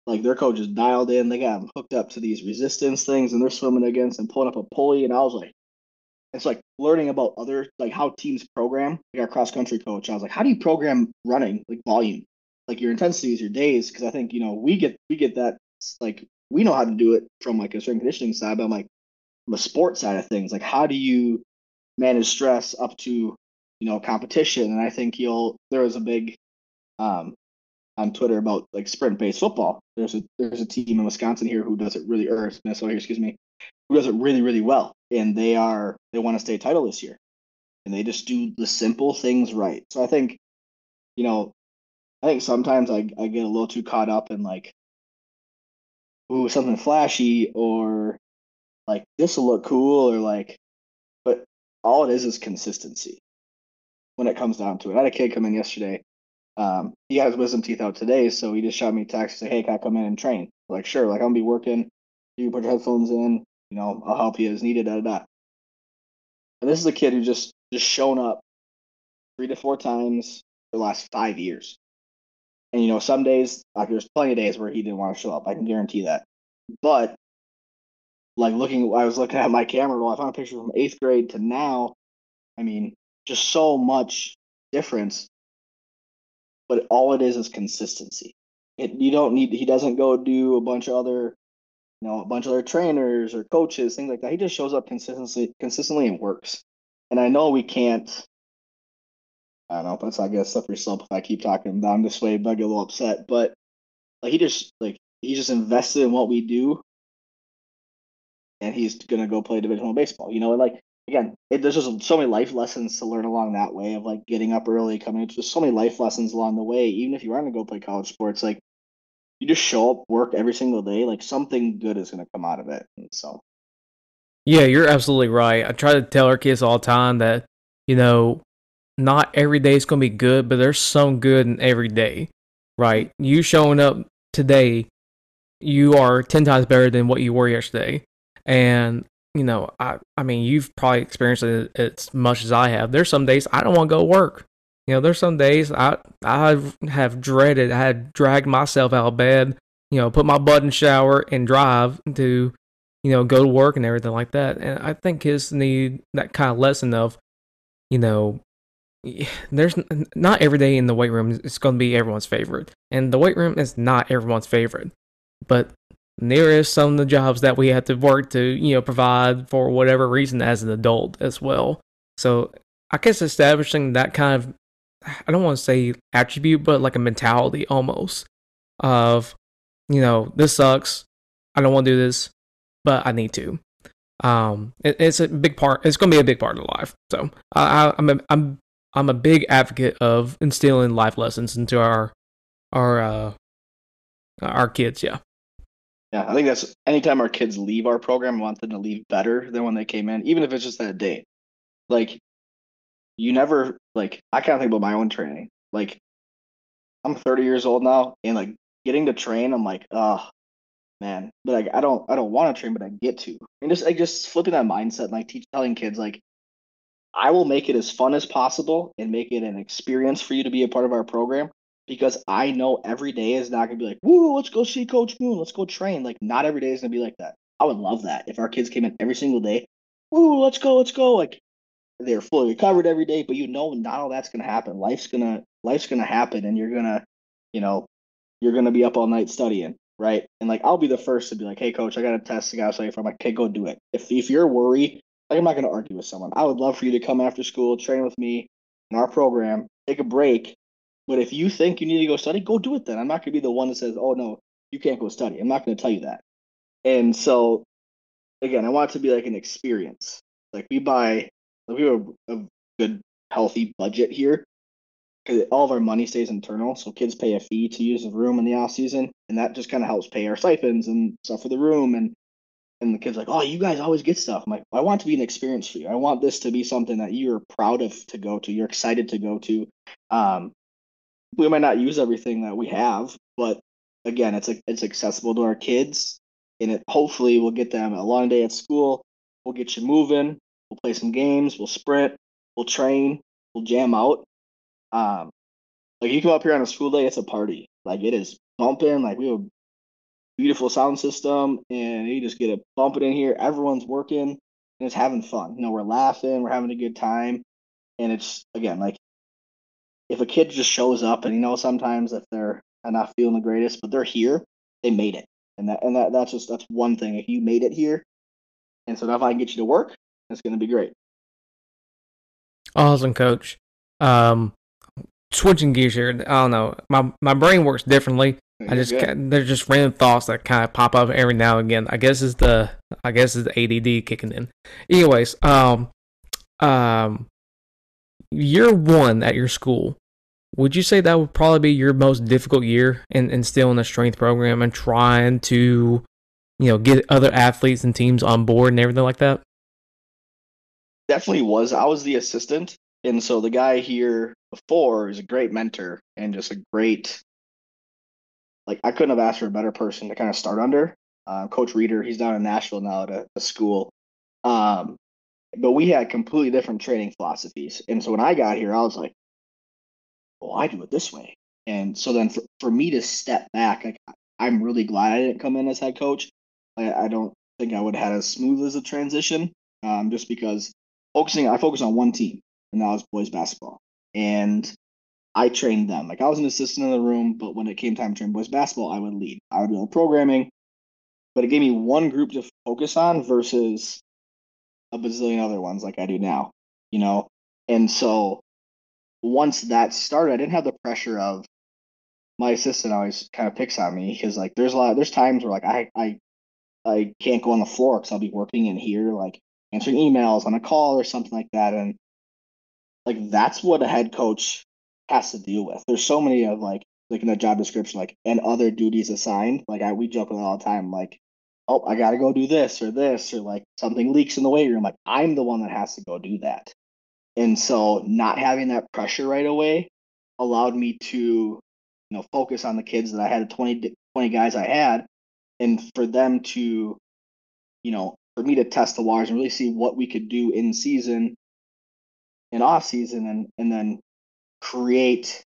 Like their coach is dialed in. They got them hooked up to these resistance things, and they're swimming against and pulling up a pulley. And I was like, it's like learning about other like how teams program. Like our cross country coach, I was like, how do you program running like volume? Like your intensities, your days, because I think you know we get we get that like we know how to do it from like a strength conditioning side, but I'm like from a sport side of things, like how do you manage stress up to you know competition? And I think you'll there was a big um on Twitter about like sprint based football. There's a there's a team in Wisconsin here who does it really or Minnesota here, excuse me, who does it really really well, and they are they want to stay title this year, and they just do the simple things right. So I think you know I think sometimes I, I get a little too caught up in like, ooh, something flashy or like this will look cool or like, but all it is is consistency when it comes down to it. I had a kid come in yesterday. Um, he got his wisdom teeth out today, so he just shot me a text and say, "Hey, can I come in and train?" like, sure. Like I'm gonna be working. You can put your headphones in. You know, I'll help you as needed. Da da da. And this is a kid who just just shown up three to four times for the last five years. And you know, some days like there's plenty of days where he didn't want to show up. I can guarantee that. But like looking, I was looking at my camera roll. I found a picture from eighth grade to now. I mean, just so much difference. But all it is is consistency. It, you don't need. He doesn't go do a bunch of other, you know, a bunch of other trainers or coaches, things like that. He just shows up consistently, consistently, and works. And I know we can't I don't know. That's I guess slippery slope if I keep talking down this way, but I get a little upset. But like he just like he just invested in what we do, and he's gonna go play divisional baseball. You know, and like again, it, there's just so many life lessons to learn along that way of like getting up early, coming. There's so many life lessons along the way. Even if you aren't gonna go play college sports, like you just show up, work every single day, like something good is gonna come out of it. And so Yeah, you're absolutely right. I try to tell our kids all the time that, you know, not every day is going to be good, but there's some good in every day, right? You showing up today, you are 10 times better than what you were yesterday. And, you know, I, I mean, you've probably experienced it as much as I have. There's some days I don't want to go to work. You know, there's some days I, I have dreaded, I had dragged myself out of bed, you know, put my butt in shower and drive to you know, go to work and everything like that. And I think kids need that kind of lesson of, you know, there's not every day in the weight room is going to be everyone's favorite. And the weight room is not everyone's favorite. But there is some of the jobs that we have to work to, you know, provide for whatever reason as an adult as well. So I guess establishing that kind of, I don't want to say attribute, but like a mentality almost of, you know, this sucks. I don't want to do this but I need to. Um, it, it's a big part. It's going to be a big part of life. So I, I, a, I'm I'm a big advocate of instilling life lessons into our our uh, our kids. Yeah. Yeah, I think that's anytime our kids leave our program, I want them to leave better than when they came in, even if it's just that day. Like, you never like. I of think about my own training. Like, I'm 30 years old now, and like getting to train, I'm like, oh, man. But like I don't I don't want to train, but I get to. And just like just flipping that mindset and like teach telling kids like I will make it as fun as possible and make it an experience for you to be a part of our program because I know every day is not gonna be like, woo, let's go see Coach Moon, let's go train. Like not every day is gonna be like that. I would love that if our kids came in every single day, woo, let's go, let's go. Like they're fully recovered every day, but you know not all that's gonna happen. Life's gonna life's gonna happen and you're gonna, you know, you're gonna be up all night studying right? And like I'll be the first to be like, hey coach, I got a test, to study for. I'm like, okay, go do it. If if you're worried, like I'm not gonna argue with someone. I would love for you to come after school, train with me in our program, take a break. But if you think you need to go study, go do it then. I'm not gonna be the one that says, oh no, you can't go study. I'm not gonna tell you that. And so again, I want it to be like an experience. Like we buy like we have a, a good healthy budget here because all of our money stays internal. So kids pay a fee to use the room in the off season, and that just kind of helps pay our stipends and stuff for the room. And and the kids like, oh, you guys always get stuff. I'm like, I want to be an experience for you. I want this to be something that you're proud of to go to. You're excited to go to. Um, we might not use everything that we have, but again, it's it's accessible to our kids, and it hopefully will get them a long day at school. We'll get you moving. We'll play some games. We'll sprint. We'll train. We'll jam out, um, like you come up here on a school day, it's a party. Like it is bumping. Like we a beautiful sound system, and you just get to bump it in here. Everyone's working and it's having fun. You know, we're laughing, we're having a good time, and it's again like if a kid just shows up, and you know, sometimes if they're not feeling the greatest, but they're here, they made it, and that and that that's just that's one thing. If you made it here, and so now if I can get you to work, it's going to be great. Awesome, coach. Um, switching gears here. I don't know. My my brain works differently. I just there's just random thoughts that kind of pop up every now and again. I guess it's the I guess it's the ADD kicking in. Anyways, um, um, year one at your school, would you say that would probably be your most difficult year in instilling a strength program and trying to, you know, get other athletes and teams on board and everything like that? Definitely was. I was the assistant, and so the guy here before is a great mentor and just a great, like, I couldn't have asked for a better person to kind of start under. Uh, Coach Reeder, he's down in Nashville now at a, a school. Um, but we had completely different training philosophies. And so when I got here, I was like, well, I do it this way. And so then for, for me to step back, like, I'm really glad I didn't come in as head coach. I, I don't think I would have had as smooth as a transition, um, just because focusing, I focus on one team and that was boys basketball. And I trained them. Like I was an assistant in the room, but when it came time to train boys basketball, I would lead. I would do the programming, but it gave me one group to focus on versus a bazillion other ones like I do now, you know? And so once that started, I didn't have the pressure of my assistant always kind of picks on me because like there's a lot there's times where like I I I can't go on the floor because I'll be working in here like answering emails on a call or something like that and like that's what a head coach has to deal with. There's so many of like like in the job description, like and other duties assigned. Like I we joke it all the time, like, oh, I gotta go do this or this, or like something leaks in the weight room. Like I'm the one that has to go do that. And so not having that pressure right away allowed me to, you know, focus on the kids that I had 20, 20 guys I had, and for them to, you know, for me to test the waters and really see what we could do in season and off season and and then create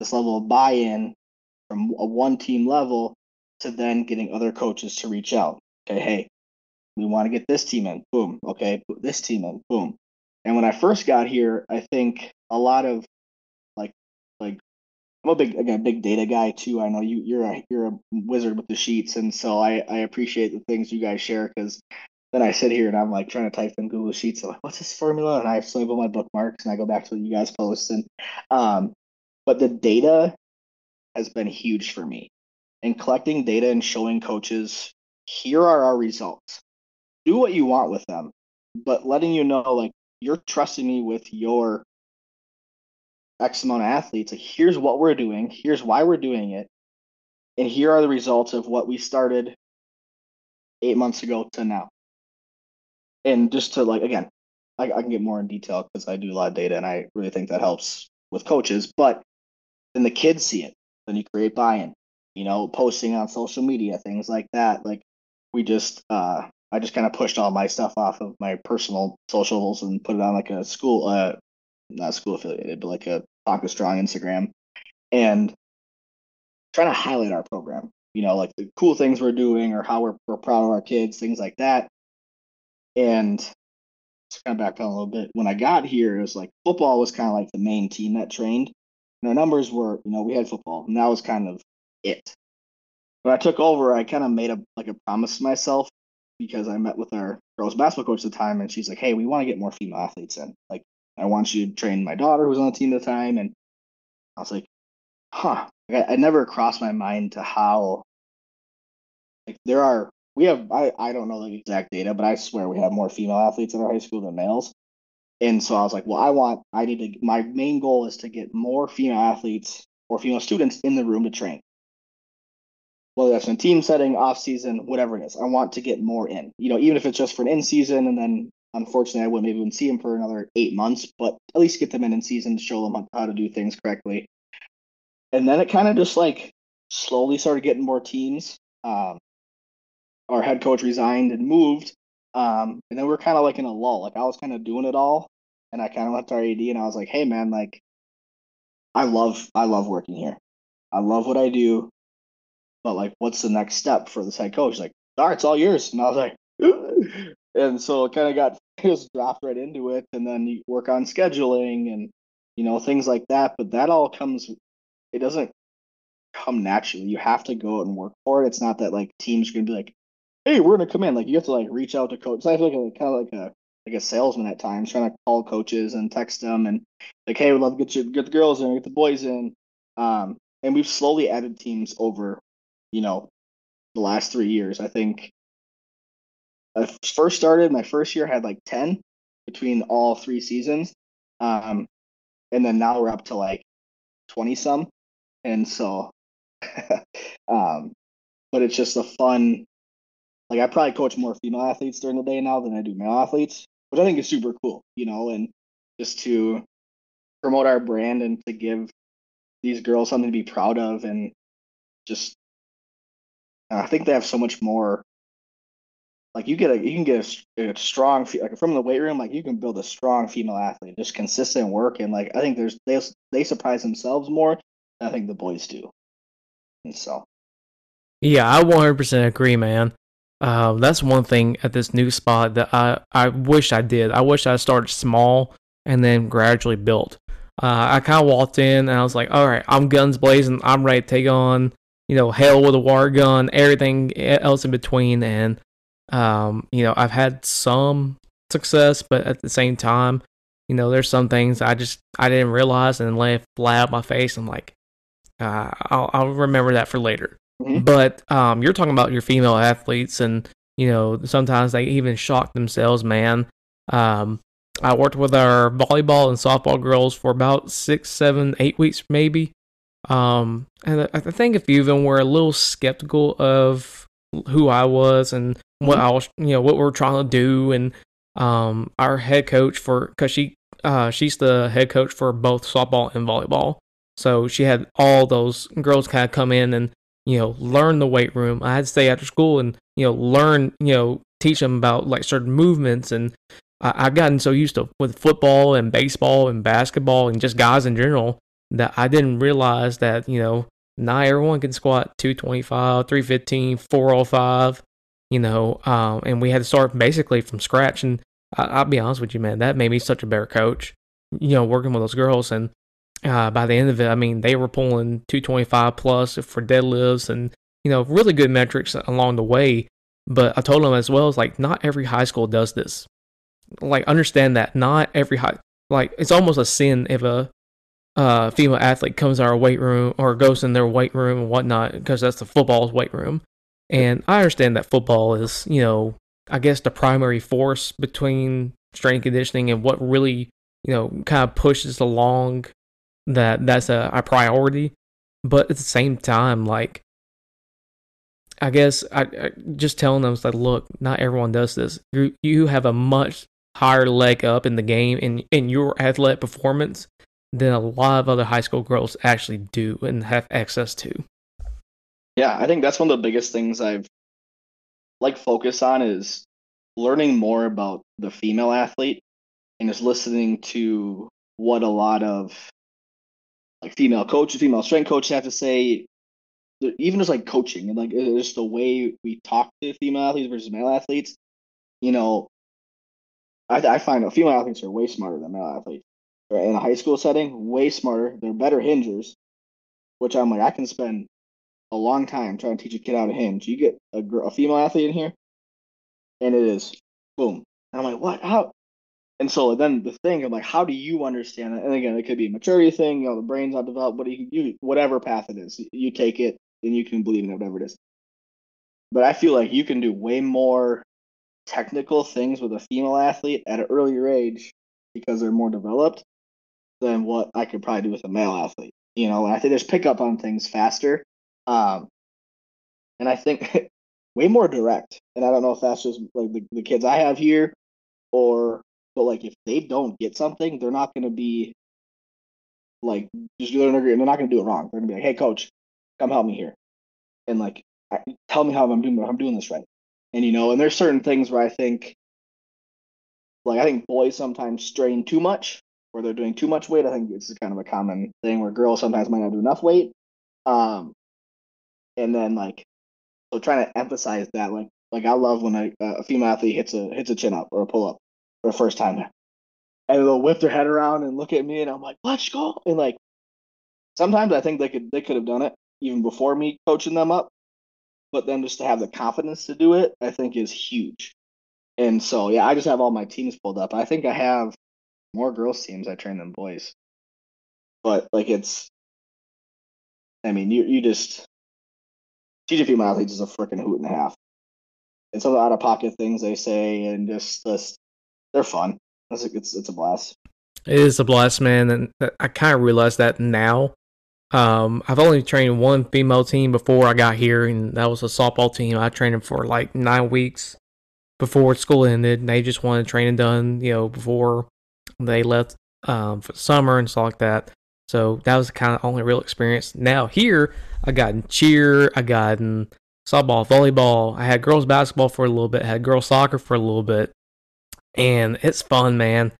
this level of buy-in from a one team level to then getting other coaches to reach out. Okay, hey, we want to get this team in. Boom. Okay, put this team in. Boom. And when I first got here, I think a lot of like like I'm a big again big data guy too. I know you you're a you're a wizard with the sheets, and so I I appreciate the things you guys share because then I sit here and I'm like trying to type in Google Sheets. I'm like, what's this formula? And I label my bookmarks and I go back to what you guys post. And um, but the data has been huge for me. And collecting data and showing coaches, here are our results. Do what you want with them, but letting you know, like, you're trusting me with your X amount of athletes. Like, here's what we're doing, here's why we're doing it, and here are the results of what we started eight months ago to now. And just to like again, I, I can get more in detail because I do a lot of data and I really think that helps with coaches. But then the kids see it. Then you create buy-in. You know, posting on social media, things like that. Like we just uh I just kind of pushed all my stuff off of my personal socials and put it on like a school uh not school affiliated, but like a Tonka Strong Instagram and trying to highlight our program. You know, like the cool things we're doing or how we're, we're proud of our kids, things like that. And to kind of back down a little bit, when I got here, it was like football was kind of like the main team that trained. And our numbers were, you know, we had football, and that was kind of it. When I took over, I kind of made a like a promise to myself because I met with our girls basketball coach at the time, and she's like, "Hey, we want to get more female athletes in. Like, I want you to train my daughter who was on the team at the time." And I was like, "Huh." Like, I, I never crossed my mind to how like there are we have I, I don't know the exact data, but I swear we have more female athletes in our high school than males. And so I was like, well, I want, I need to, my main goal is to get more female athletes or female students in the room to train. Whether that's in a team setting, off season, whatever it is, I want to get more in. You know, even if it's just for an in season, and then unfortunately I wouldn't maybe wouldn't see them for another eight months, but at least get them in in season to show them how to do things correctly. And then it kind of just like slowly started getting more teams. Um, our head coach resigned and moved, um, and then we're kind of like in a lull. Like I was kind of doing it all, and I kind of left our AD, and I was like, "Hey, man, like, I love, I love working here. I love what I do, but like, what's the next step for this head coach?" Like, all right, it's all yours. And I was like, and so it kind of got just dropped right into it, and then you work on scheduling and you know things like that. But that all comes. It doesn't come naturally. You have to go out and work for it. It's not that like teams are gonna be like, hey, we're gonna come in. Like you have to like reach out to coaches. I feel like a, kind of like a like a salesman at times, trying to call coaches and text them and like, hey, we'd love to get you get the girls in, get the boys in. Um, and we've slowly added teams over, you know, the last three years. I think I first started my first year had like ten between all three seasons, um, and then now we're up to like twenty some, and so, um, but it's just a fun like I probably coach more female athletes during the day now than I do male athletes, which I think is super cool, you know, and just to promote our brand and to give these girls something to be proud of and just I think they have so much more. Like you get a you can get a, a strong like from the weight room like you can build a strong female athlete just consistent work and like I think there's they they surprise themselves more than I think the boys do. And so. Yeah I 100% agree man uh, that's one thing at this new spot that I, I wish I did. I wish I started small and then gradually built. Uh, I kind of walked in and I was like, all right, I'm guns blazing. I'm ready to take on, you know, hell with a water gun, everything else in between. And, um, you know, I've had some success, but at the same time, you know, there's some things I just, I didn't realize and lay flat out my face. I'm like, uh, I'll, I'll remember that for later. Mm-hmm. But um, you're talking about your female athletes, and you know sometimes they even shock themselves. Man, um, I worked with our volleyball and softball girls for about six, seven, eight weeks maybe, Um, and I think a few of them were a little skeptical of who I was and what Mhm. I was, you know, what we're trying to do. And um, our head coach for, because she, uh, she's the head coach for both softball and volleyball. So she had all those girls kind of come in and, you know, learn the weight room. I had to stay after school and, you know, learn, you know, teach them about like certain movements. And I, I've gotten so used to with football and baseball and basketball and just guys in general that I didn't realize that, you know, not everyone can squat 225, 315, 405, you know, um, and we had to start basically from scratch. And I, I'll be honest with you, man, that made me such a better coach, you know, working with those girls. And uh, by the end of it, I mean, they were pulling 225 plus for deadlifts and, you know, really good metrics along the way. But I told them as well, it's like, not every high school does this. Like, understand that not every high, like, it's almost a sin if a uh, female athlete comes to our weight room or goes in their weight room and whatnot because that's the football's weight room. And I understand that football is, you know, I guess the primary force between strength and conditioning and what really, you know, kind of pushes along that that's a, a priority. But at the same time, like, I guess I, I just telling them, it's like, look, not everyone does this. You you have a much higher leg up in the game in in your athletic performance than a lot of other high school girls actually do and have access to. Yeah, I think that's one of the biggest things I've like focus on is learning more about the female athlete and is listening to what a lot of like female coaches, female strength coaches have to say, even just like coaching and like it's just the way we talk to female athletes versus male athletes. You know, I, I find female athletes are way smarter than male athletes. Right? In a high school setting, way smarter. They're better hingers, which I'm like, I can spend a long time trying to teach a kid how to hinge. You get a, gr- a female athlete in here, and it is boom. And I'm like, what? How? And so then the thing, I'm like, how do you understand it? And again, it could be a maturity thing. You know, the brain's not developed. but you, you whatever path it is, you take it and you can believe in it, whatever it is. But I feel like you can do way more technical things with a female athlete at an earlier age because they're more developed than what I could probably do with a male athlete. You know, I think there's pick up on things faster. Um, and I think way more direct. And I don't know if that's just like the, the kids I have here or but like if they don't get something, they're not gonna be like just they're not they're not gonna do it wrong. They're gonna be like, Hey coach, come help me here. And like tell me how I'm doing I'm doing this right. And you know, and there's certain things where I think like I think boys sometimes strain too much or they're doing too much weight. I think it's kind of a common thing where girls sometimes might not do enough weight. Um, and then like, so trying to emphasize that, like, like I love when a, a female athlete hits a hits a chin up or a pull up the first time, and they'll whip their head around and look at me, and I'm like, let's go. And like, sometimes I think they could they could have done it even before me coaching them up, but then just to have the confidence to do it, I think is huge. And so yeah, I just have all my teams pulled up. I think I have more girls teams I train than boys. But like it's I mean you you just teaching female athletes is a freaking hoot and a half. And some of the out of pocket things they say and just just they're fun. It's a, it's, it's a blast. It is a blast, man, and I kind of realized that now. Um, I've only trained one female team before I got here, and that was a softball team. I trained them for like nine weeks before school ended. And they just wanted training done, you know, before they left um, for summer and stuff like that. So that was the kind of only real experience. Now here, I got in cheer, I got in softball, volleyball. I had girls basketball for a little bit, had girls soccer for a little bit, and it's fun, man.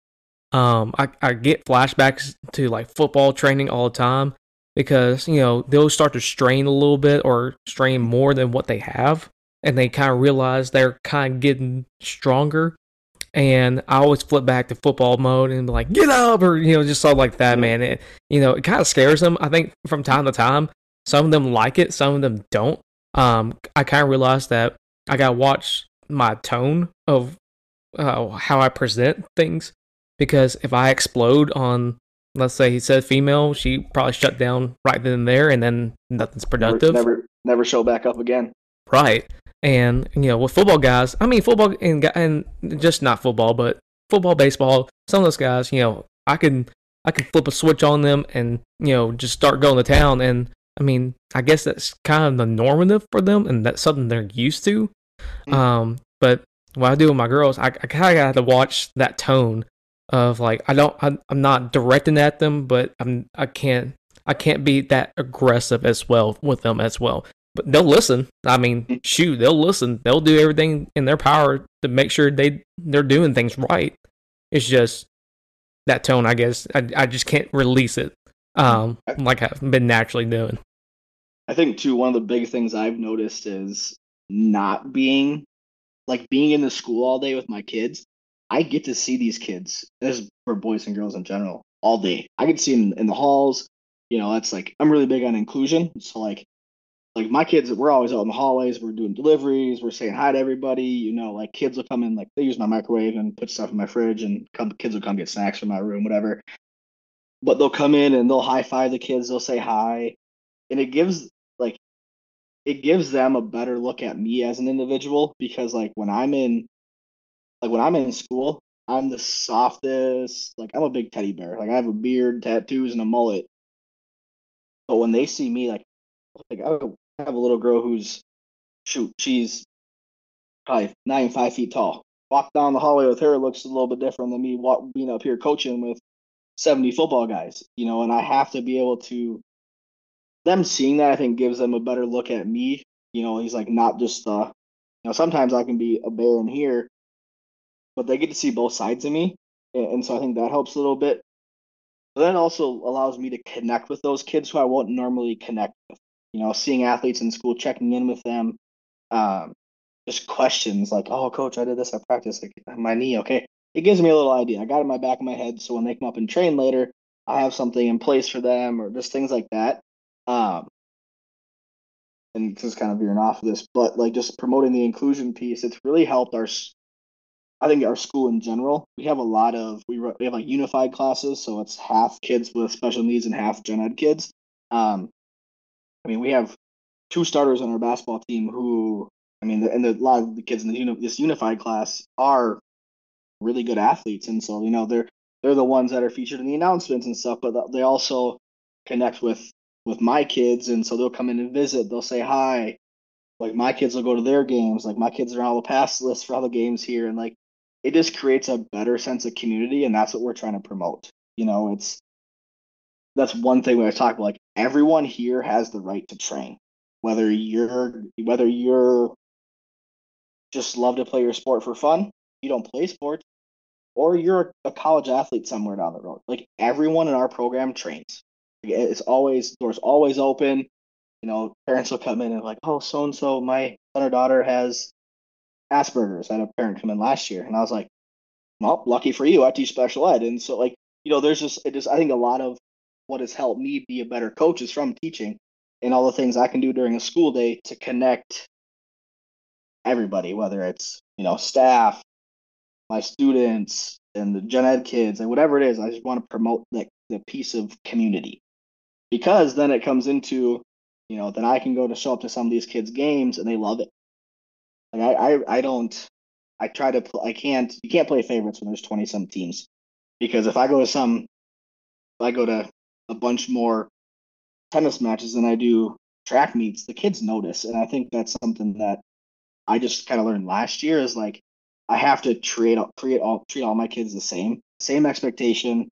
Um, I, I get flashbacks to like football training all the time because you know they'll start to strain a little bit or strain more than what they have, and they kind of realize they're kind of getting stronger. And I always flip back to football mode and be like, "Get up!" or you know, just something like that, man. It, you know, it kind of scares them. I think from time to time, some of them like it, some of them don't. Um, I kind of realized that I gotta watch my tone of uh, how I present things because if I explode on, let's say he said female, she probably shut down right then and there, and then nothing's productive. Never, never never show back up again. Right. And you know, with football guys, I mean football and and just not football, but football, baseball, some of those guys, you know, I can I can flip a switch on them and you know just start going to town. And I mean, I guess that's kind of the normative for them, and that's something they're used to. Mm. Um, but what I do with my girls, I, I kind of got to watch that tone of like I don't I'm, I'm not directing at them, but I'm I can't I can't be that aggressive as well with them as well. But they'll listen. I mean, shoot, they'll listen. They'll do everything in their power to make sure they they're doing things right. It's just that tone, I guess. I I just can't release it, um, like I've been naturally doing. I think too one of the big things I've noticed is not being like being in the school all day with my kids. I get to see these kids. This is for boys and girls in general all day. I get to see them in the halls. You know, that's like I'm really big on inclusion. So like like my kids, we're always out in the hallways. We're doing deliveries. We're saying hi to everybody. You know, like kids will come in, like they use my microwave and put stuff in my fridge, and come kids will come get snacks from my room, whatever. But they'll come in and they'll high five the kids. They'll say hi, and it gives it gives them a better look at me as an individual because like when I'm in like when I'm in school, I'm the softest. Like I'm a big teddy bear. Like I have a beard, tattoos, and a mullet. But when they see me, like like I have a little girl who's shoot, she's probably nine five feet tall. Walk down the hallway with her looks a little bit different than me walk being up here coaching with seventy football guys. You know, and I have to be able to. Them seeing that, I think, gives them a better look at me. You know, he's like not just uh, you know, sometimes I can be a bear in here, but they get to see both sides of me, and, so I think that helps a little bit. But then also allows me to connect with those kids who I won't normally connect with. You know, seeing athletes in school, checking in with them, um, just questions like, "Oh, coach, I did this at practice. Like my knee, okay." It gives me a little idea. I got it in my back of my head, so when they come up and train later, I have something in place for them, or just things like that. Um, and just kind of veering off of this, but like just promoting the inclusion piece, it's really helped our I think our school in general, we have a lot of we we have like unified classes, so it's half kids with special needs and half gen ed kids. Um, I mean, we have two starters on our basketball team who, I mean, and a lot of the kids in the this unified class are really good athletes, and so you know they're they're the ones that are featured in the announcements and stuff, but they also connect with with my kids, and so they'll come in and visit. They'll say hi. Like my kids will go to their games. Like my kids are on all the pass lists for all the games here, and like it just creates a better sense of community and that's what we're trying to promote you know it's that's one thing when i talk about like everyone here has the right to train whether you're whether you're just love to play your sport for fun you don't play sports or you're a college athlete somewhere down the road like everyone in our program trains it's always doors always open you know parents will come in and like oh so and so my son or daughter has Asperger's. I had a parent come in last year, and I was like, "Well, lucky for you, I teach special ed." And so, like, you know, there's just it just I think a lot of what has helped me be a better coach is from teaching and all the things I can do during a school day to connect everybody, whether it's you know staff, my students, and the gen ed kids, and whatever it is. I just want to promote the the piece of community because then it comes into you know then I can go to show up to some of these kids' games and they love it like I, I, I don't. I try to. Pl- I can't. You can't play favorites when there's twenty some teams, because if I go to some, if I go to a bunch more tennis matches than I do track meets, the kids notice, and I think that's something that I just kind of learned last year. Is like I have to treat treat all treat all my kids the same, same expectation,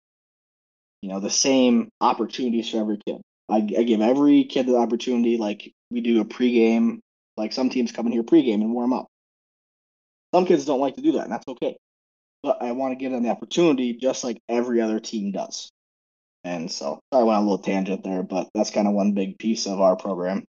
you know, the same opportunities for every kid. I, I give every kid the opportunity. Like we do a pregame like some teams come in here pregame and warm up. Some kids don't like to do that, and that's okay. But I want to give them the opportunity just like every other team does. And so I went on a little tangent there, but that's kind of one big piece of our program.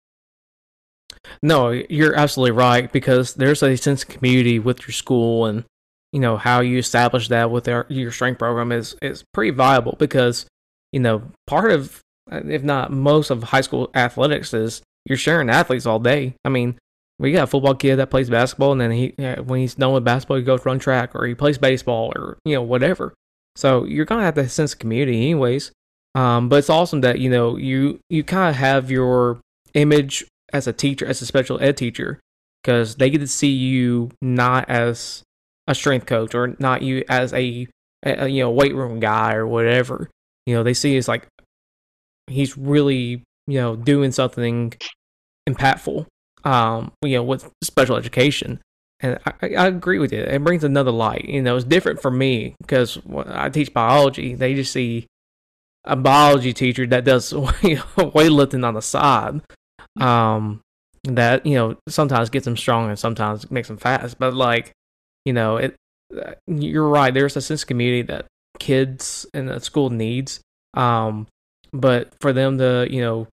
No, you're absolutely right because there's a sense of community with your school and you know how you establish that with our, your strength program is is pretty viable because you know part of if not most of high school athletics is you're sharing athletes all day. I mean, we got a football kid that plays basketball, and then he when he's done with basketball, he goes run track or he plays baseball or you know whatever. So you're gonna have that sense of community, anyways. Um, but it's awesome that you know you you kind of have your image as a teacher, as a special ed teacher, because they get to see you not as a strength coach or not you as a, a you know weight room guy or whatever. You know, they see it's like he's really you know doing something impactful. Um, you know, with special education. And I, I agree with you. It brings another light. You know, it's different for me because I teach biology. They just see a biology teacher that does weightlifting on the side. Um, that you know sometimes gets them strong and sometimes makes them fast. But like, you know, it. You're right. There's a sense of community that kids in the school needs. Um, but for them to you know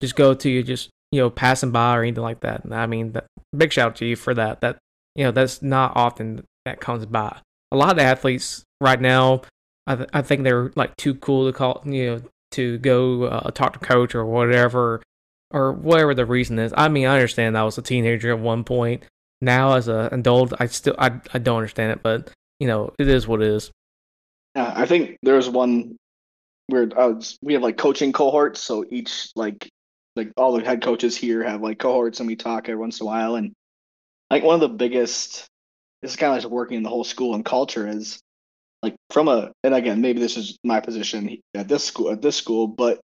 just go to you just you know passing by or anything like that. I mean, that, big shout out to you for that. That you know that's not often that comes by. A lot of athletes right now, I, th- I think they're like too cool to call you know to go uh, talk to coach or whatever or whatever the reason is. I mean, I understand I was a teenager at one point. Now as an adult, I still I I don't understand it, but you know it is what it is. Yeah, I think there's one where uh, we have like coaching cohorts, so each like like all the head coaches here have like cohorts, and we talk every once in a while. And like one of the biggest, this is kind of like working in the whole school and culture is like from a and again maybe this is my position at this school at this school, but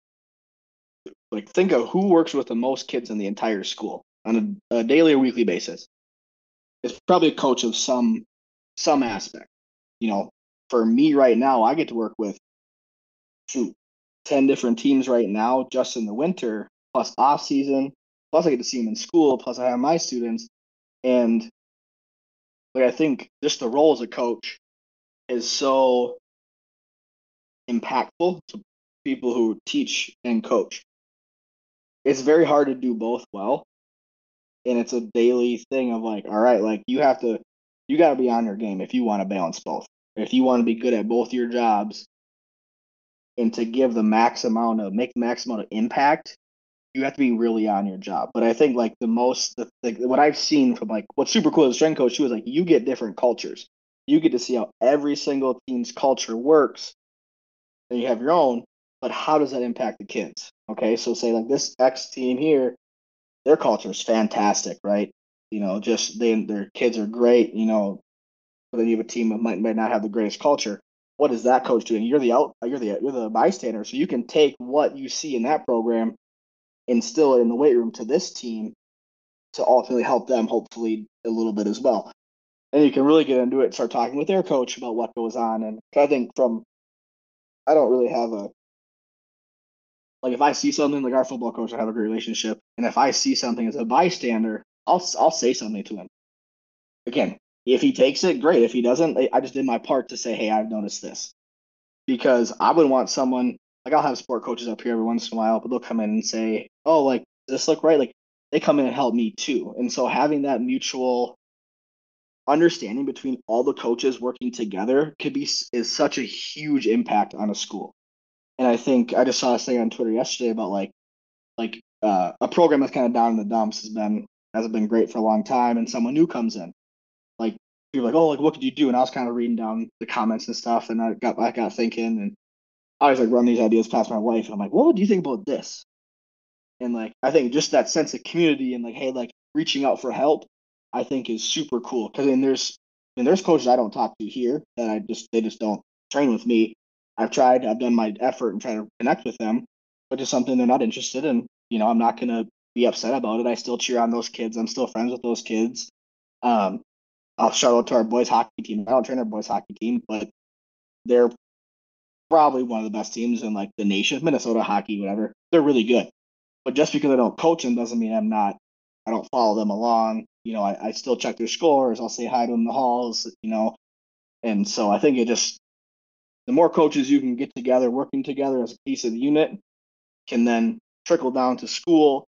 like think of who works with the most kids in the entire school on a, a daily or weekly basis. It's probably a coach of some some aspect. You know, for me right now, I get to work with shoot, 10 different teams right now just in the winter, plus off season, plus I get to see them in school, plus I have my students. And like I think just the role as a coach is so impactful to people who teach and coach. It's very hard to do both well. And it's a daily thing of like, all right, like you have to you gotta be on your game if you want to balance both. If you want to be good at both your jobs and to give the max amount of make the max amount of impact, you have to be really on your job. But I think like the most the what I've seen from like what's super cool as a strength coach too is like you get different cultures. You get to see how every single team's culture works. And you have your own, but how does that impact the kids? Okay, so say like this X team here, their culture is fantastic, right? You know, just they their kids are great, you know, but then you have a team that might might not have the greatest culture what is that coach doing? You're the out, you're the you're the bystander, so you can take what you see in that program, instill it in the weight room to this team, to ultimately help them, hopefully a little bit as well. And you can really get into it, and start talking with their coach about what goes on. And I think from, I don't really have a like if I see something like our football coach, I have a great relationship, and if I see something as a bystander, I'll I'll say something to him. Again, if he takes it, great. If he doesn't, I just did my part to say, hey, I've noticed this. Because I would want someone, like I'll have sport coaches up here every once in a while, but they'll come in and say, oh, like, this look right? Like, they come in and help me too. And so having that mutual understanding between all the coaches working together could be is such a huge impact on a school. And I think I just saw a thing on Twitter yesterday about like like uh, a program that's kind of down in the dumps has been hasn't been great for a long time, and someone new comes in like people like, oh, like what could you do? And I was kind of reading down the comments and stuff, and I got I got thinking, and I was like run these ideas past my wife, and I'm like, what would you think about this? And like I think just that sense of community and like, hey, like reaching out for help, I think is super cool. Because then there's and there's coaches I don't talk to here that I just they just don't train with me. I've tried, I've done my effort and try to connect with them, but just something they're not interested in. You know, I'm not gonna be upset about it. I still cheer on those kids. I'm still friends with those kids. Um, I'll shout out to our boys hockey team. I don't train our boys hockey team, but they're probably one of the best teams in like the nation, Minnesota hockey, whatever. They're really good. But just because I don't coach them doesn't mean I'm not I don't follow them along. You know, I, I still check their scores. I'll say hi to them in the halls, you know. And so I think it just the more coaches you can get together, working together as a piece of the unit, can then trickle down to school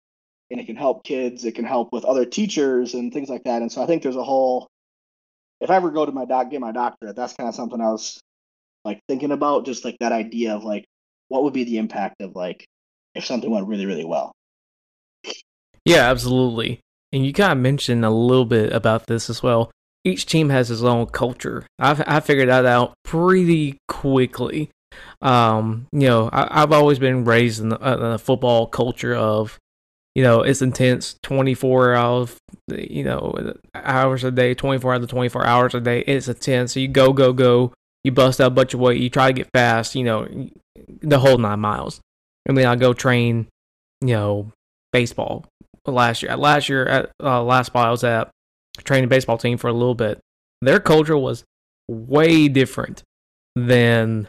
and it can help kids, it can help with other teachers and things like that. And so I think there's a whole if I ever go to my doc, get my doctorate, that's kind of something I was like thinking about, just like that idea of like what would be the impact of like if something went really, really well. Yeah, absolutely. And you kind of mentioned a little bit about this as well. Each team has its own culture. I've I figured that out pretty quickly. Um, you know, I, have always been raised in the, uh, the football culture of you know, it's intense 24 hours, you know, hours a day, 24 out of 24 hours a day. It's intense. So you go, go, go. You bust out a bunch of weight. You try to get fast. You know, the whole nine miles. I mean, I go train, you know, baseball last year. Last year at uh, last spot I was at training baseball team for a little bit. Their culture was way different than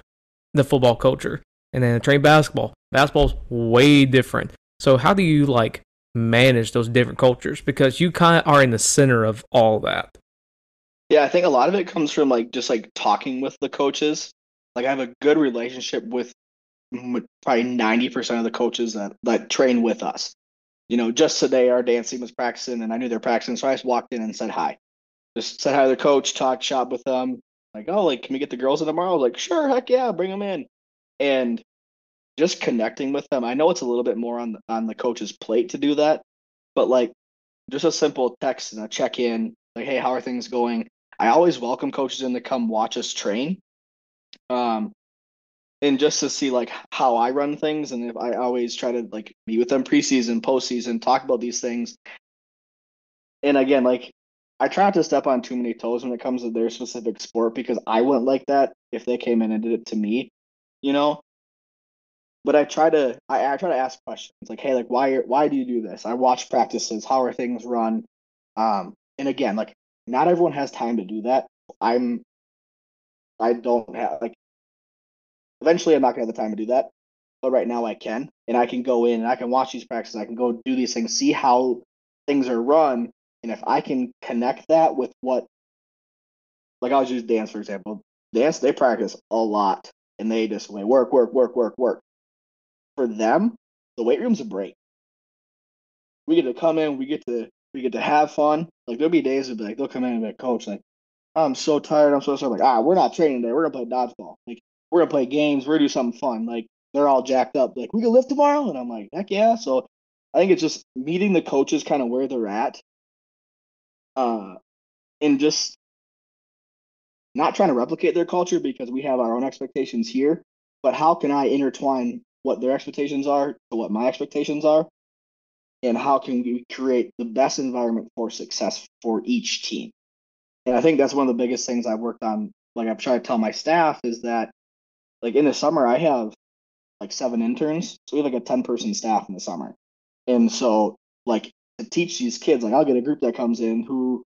the football culture. And then the train basketball. Basketball's way different. So how do you like manage those different cultures? Because you kind of are in the center of all that. Yeah, I think a lot of it comes from like just like talking with the coaches. Like I have a good relationship with probably 90% of the coaches that, that train with us. You know, just today our dance team was practicing and I knew they're practicing. So I just walked in and said hi. Just said hi to the coach, talked shop with them. Like, oh, like, can we get the girls in tomorrow? like, sure, heck yeah, bring them in. And just connecting with them. I know it's a little bit more on the, on the coach's plate to do that, but like just a simple text and a check in, like, hey, how are things going? I always welcome coaches in to come watch us train. Um, and just to see like how I run things, and if I always try to like meet with them preseason, postseason, talk about these things. And again, like I try not to step on too many toes when it comes to their specific sport because I wouldn't like that if they came in and did it to me, you know but I try to I, I try to ask questions like, hey, like why why do you do this? I watch practices. How are things run? Um, and again, like not everyone has time to do that. I'm I don't have like eventually I'm not gonna have the time to do that. But right now I can. And I can go in and I can watch these practices, I can go do these things, see how things are run. And if I can connect that with what like I'll use dance for example. Dance they practice a lot and they just like work, work, work, work, work for them, the weight room's a break. We get to come in, we get to we get to have fun. Like there'll be days of like they'll come in and be like, coach, like, I'm so tired, I'm so sorry. Like, ah, we're not training today. We're gonna play dodgeball. Like, we're gonna play games, we're gonna do something fun. Like they're all jacked up, like, we can lift tomorrow. And I'm like, heck yeah. So I think it's just meeting the coaches kind of where they're at. Uh and just not trying to replicate their culture because we have our own expectations here, but how can I intertwine what their expectations are to what my expectations are and how can we create the best environment for success for each team and i think that's one of the biggest things i've worked on like i've tried to tell my staff is that like in the summer i have like seven interns so we have like a 10 person staff in the summer and so like to teach these kids like i'll get a group that comes in who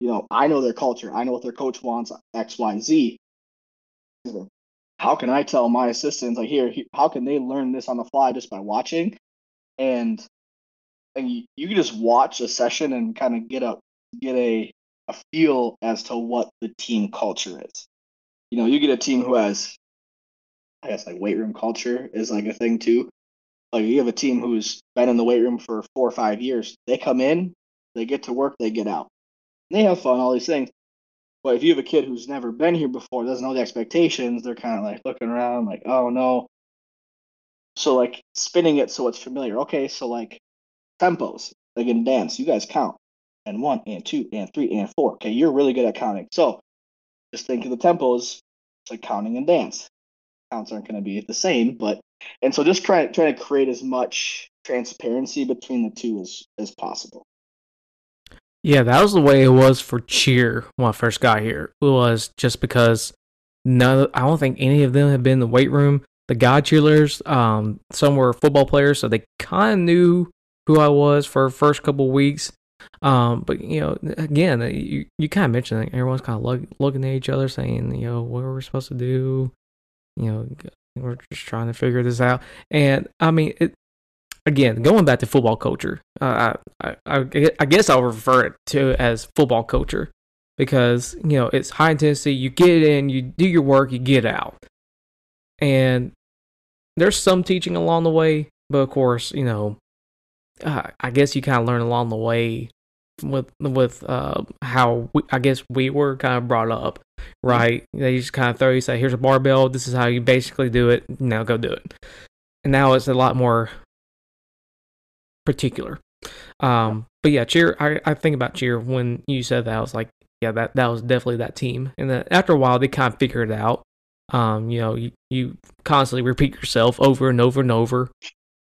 you know i know their culture i know what their coach wants x y z how can I tell my assistants like here, how can they learn this on the fly just by watching? And and you, you can just watch a session and kind of get a get a a feel as to what the team culture is. You know, you get a team who has I guess like weight room culture is like a thing too. Like you have a team who's been in the weight room for four or five years. They come in, they get to work, they get out. They have fun, all these things. But if you have a kid who's never been here before, doesn't know the expectations, they're kind of like looking around, like, oh no. So like spinning it so it's familiar. Okay, so like tempos, like in dance, you guys count, and one, and two, and three, and four. Okay, you're really good at counting. So just think of the tempos, it's like counting in dance. Counts aren't going to be the same, but and so just try trying to create as much transparency between the two as as possible. Yeah, that was the way it was for cheer when I first got here. It was just because no, I don't think any of them had been in the weight room. The guy cheerleaders, um, some were football players, so they kind of knew who I was for first couple weeks. Um, but you know, again, you you kind of mentioned that everyone's kind of look, looking at each other, saying, you know, what are we supposed to do? You know, we're just trying to figure this out. And I mean, it, again, going back to football culture, uh, I, I, I guess I'll refer it to as football culture because you know it's high intensity. You get in, you do your work, you get out, and there's some teaching along the way, but of course, you know, uh, I guess you kind of learn along the way with with uh, how we, I guess we were kind of brought up, right? They just kind of throw you say, "Here's a barbell. This is how you basically do it. Now go do it." And now it's a lot more particular. Um, but yeah, cheer. I, I think about cheer when you said that. I was like, yeah, that that was definitely that team. And then after a while, they kind of figured it out. Um, you know, you, you constantly repeat yourself over and over and over.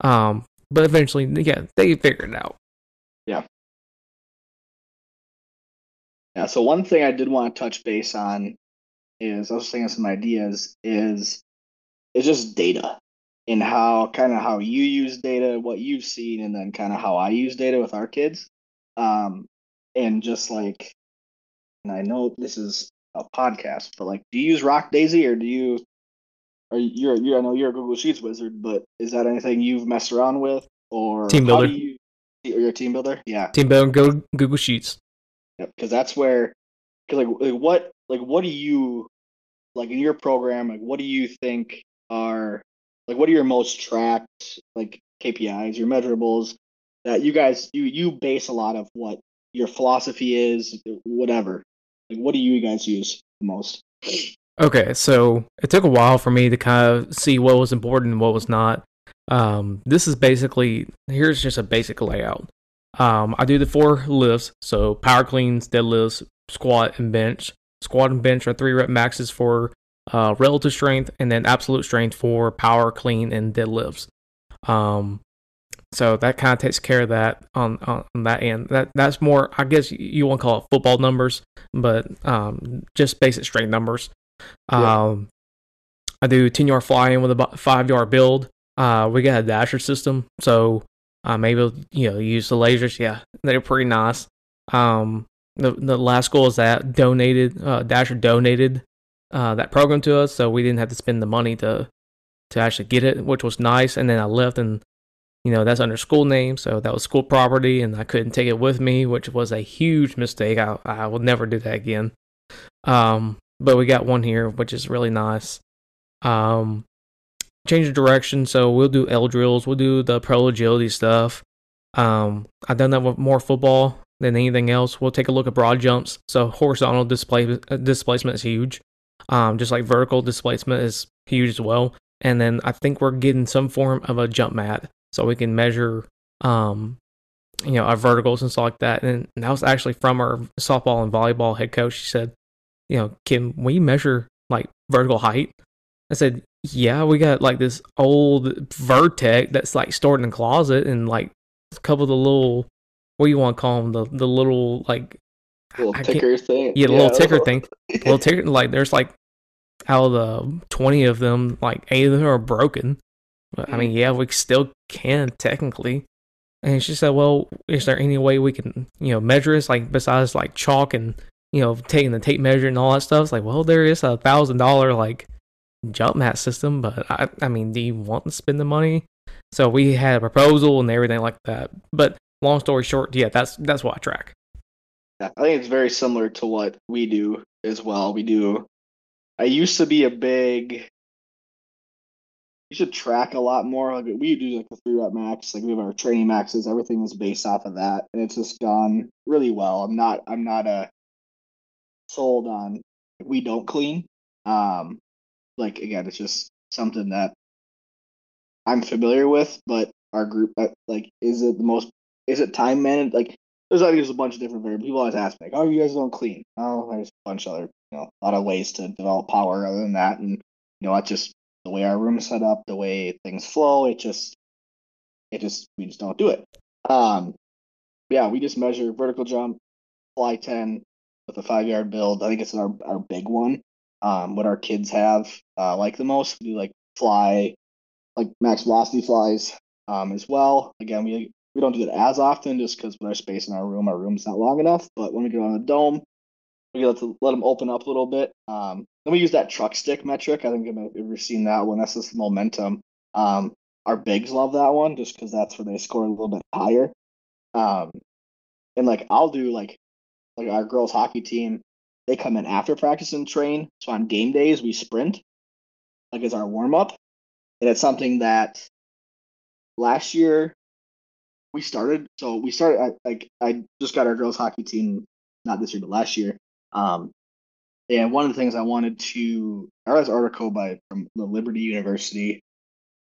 Um, but eventually, yeah, they figured it out. Yeah. Yeah. So one thing I did want to touch base on is I was thinking some ideas is it's just data and how kind of how you use data, what you've seen, and then kind of how I use data with our kids. Um, and just like, and I know this is a podcast, but like, do you use Rock Daisy or do you? Are you're you I know you're a Google Sheets wizard, but is that anything you've messed around with or TeamBuildr. you, or you're a TeamBuildr? Yeah, Team builder, go Google Sheets. Because that's where, because like, like what like what do you like in your program? Like what do you think are like what are your most tracked like KPIs, your measurables that you guys you you base a lot of what your philosophy is, whatever. Like what do you guys use the most? Okay, so it took a while for me to kind of see what was important and what was not. Um, this is basically here's just a basic layout. Um, I do the four lifts, so power cleans, deadlifts, squat, and bench. Squat and bench are three rep maxes for uh, relative strength, and then absolute strength for power, clean, and deadlifts. Um, so that kind of takes care of that on, on that end. That that's more, I guess you want to call it football numbers, but um, just basic strength numbers. Yeah. Um, I do 10 yard fly in with a five yard build. Uh, we got a Dashr system, so Able to you know use the lasers. Yeah, they're pretty nice. Um, the the last goal is that donated uh, Dashr donated uh, that program to us, so we didn't have to spend the money to to actually get it, which was nice. And then I left, and you know that's under school name, so that was school property, and I couldn't take it with me, which was a huge mistake. I I will never do that again. Um, but we got one here, which is really nice. Um, change of direction, so we'll do L drills, we'll do the pro agility stuff. Um, I've done that with more football than anything else. We'll take a look at broad jumps. So horizontal display, uh, displacement is huge, um, just like vertical displacement is huge as well. And then I think we're getting some form of a jump mat, so we can measure, um, you know, our verticals and stuff like that. And that was actually from our softball and volleyball head coach. She said, you know, can we measure like vertical height? I said, yeah, we got like this old Vertec that's like stored in a closet and like a couple of the little, what do you want to call them? The, the little like, Little I ticker thing. yeah, the little ticker thing. Little ticker, like there's like out of the 20 of them, like eight of them are broken. But I mean, mm. yeah, we still can technically. And she said, well, is there any way we can, you know, measure this? Like besides like chalk and, you know, taking the tape measure and all that stuff. It's like, well, there is a thousand dollar like jump mat system, but I, I mean, do you want to spend the money? So we had a proposal and everything like that. But long story short, yeah, that's that's what I track. I think it's very similar to what we do as well. We do. I used to be a big. You should track a lot more. Like we do like the three rep max. Like we have our training maxes. Everything is based off of that, and it's just gone really well. I'm not. I'm not a sold on. We don't clean. Um, like again, it's just something that I'm familiar with. But our group, uh, like, is it the most? Is it time managed? Like, there's I there's a bunch of different variables. People always ask me, like, "Oh, you guys don't clean?" Oh, there's a bunch of other, you know, a lot of ways to develop power other than that, and you know, that's just the way our room is set up, the way things flow. It just, it just, we just don't do it. Um, yeah, we just measure vertical jump, fly ten with a five yard build. I think it's our our big one. Um, what our kids have uh, like the most, we like fly, like max velocity flies, um, as well. Again, we we don't do it as often just because with our space in our room, our room's not long enough. But when we go on the dome, we get to let them open up a little bit. Um, then we use that truck stick metric. I think you've ever seen that one. That's just momentum. Um, our bigs love that one just because that's where they score a little bit higher. Um, and like I'll do like like our girls hockey team, they come in after practice and train. So on game days we sprint, like as our warm up, and it's something that last year we started. So we started like I just got our girls hockey team not this year but last year. Um, and one of the things I wanted to I read this article by from the Liberty University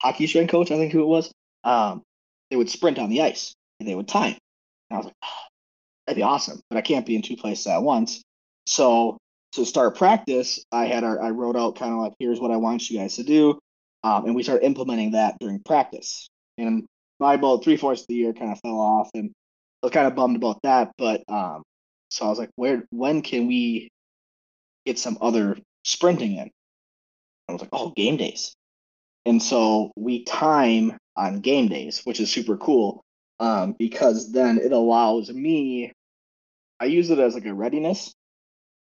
hockey strength coach, I think who it was. Um, they would sprint on the ice and they would time. And I was like, oh, that'd be awesome, but I can't be in two places at once. So to start practice, I had our I wrote out kind of like here's what I want you guys to do, um, and we started implementing that during practice. And my about three fourths of the year kind of fell off, and I was kind of bummed about that. But um, so I was like, where when can we get some other sprinting in? I was like, oh, game days. And so we time on game days, which is super cool um, because then it allows me. I use it as like a readiness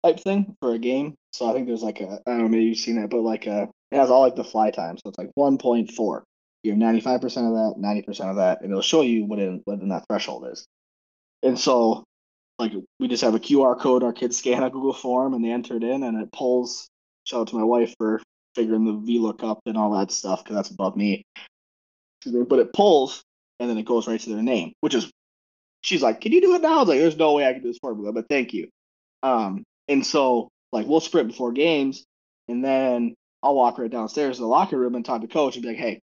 type thing for a game. So I think there's like a I don't know maybe you've seen it, but like a it has all like the fly time. So it's like 1.4. You have 95% of that, 90% of that, and it'll show you what in what in that threshold is. And so like we just have a QR code our kids scan a Google form and they enter it in and it pulls shout out to my wife for figuring the VLOOKUP and all that stuff because that's above me. But it pulls and then it goes right to their name, which is she's like, Can you do it now? I was like, There's no way I can do this formula, but thank you. Um, and so like we'll sprint before games and then I'll walk right downstairs to the locker room and talk to coach and be like, Hey,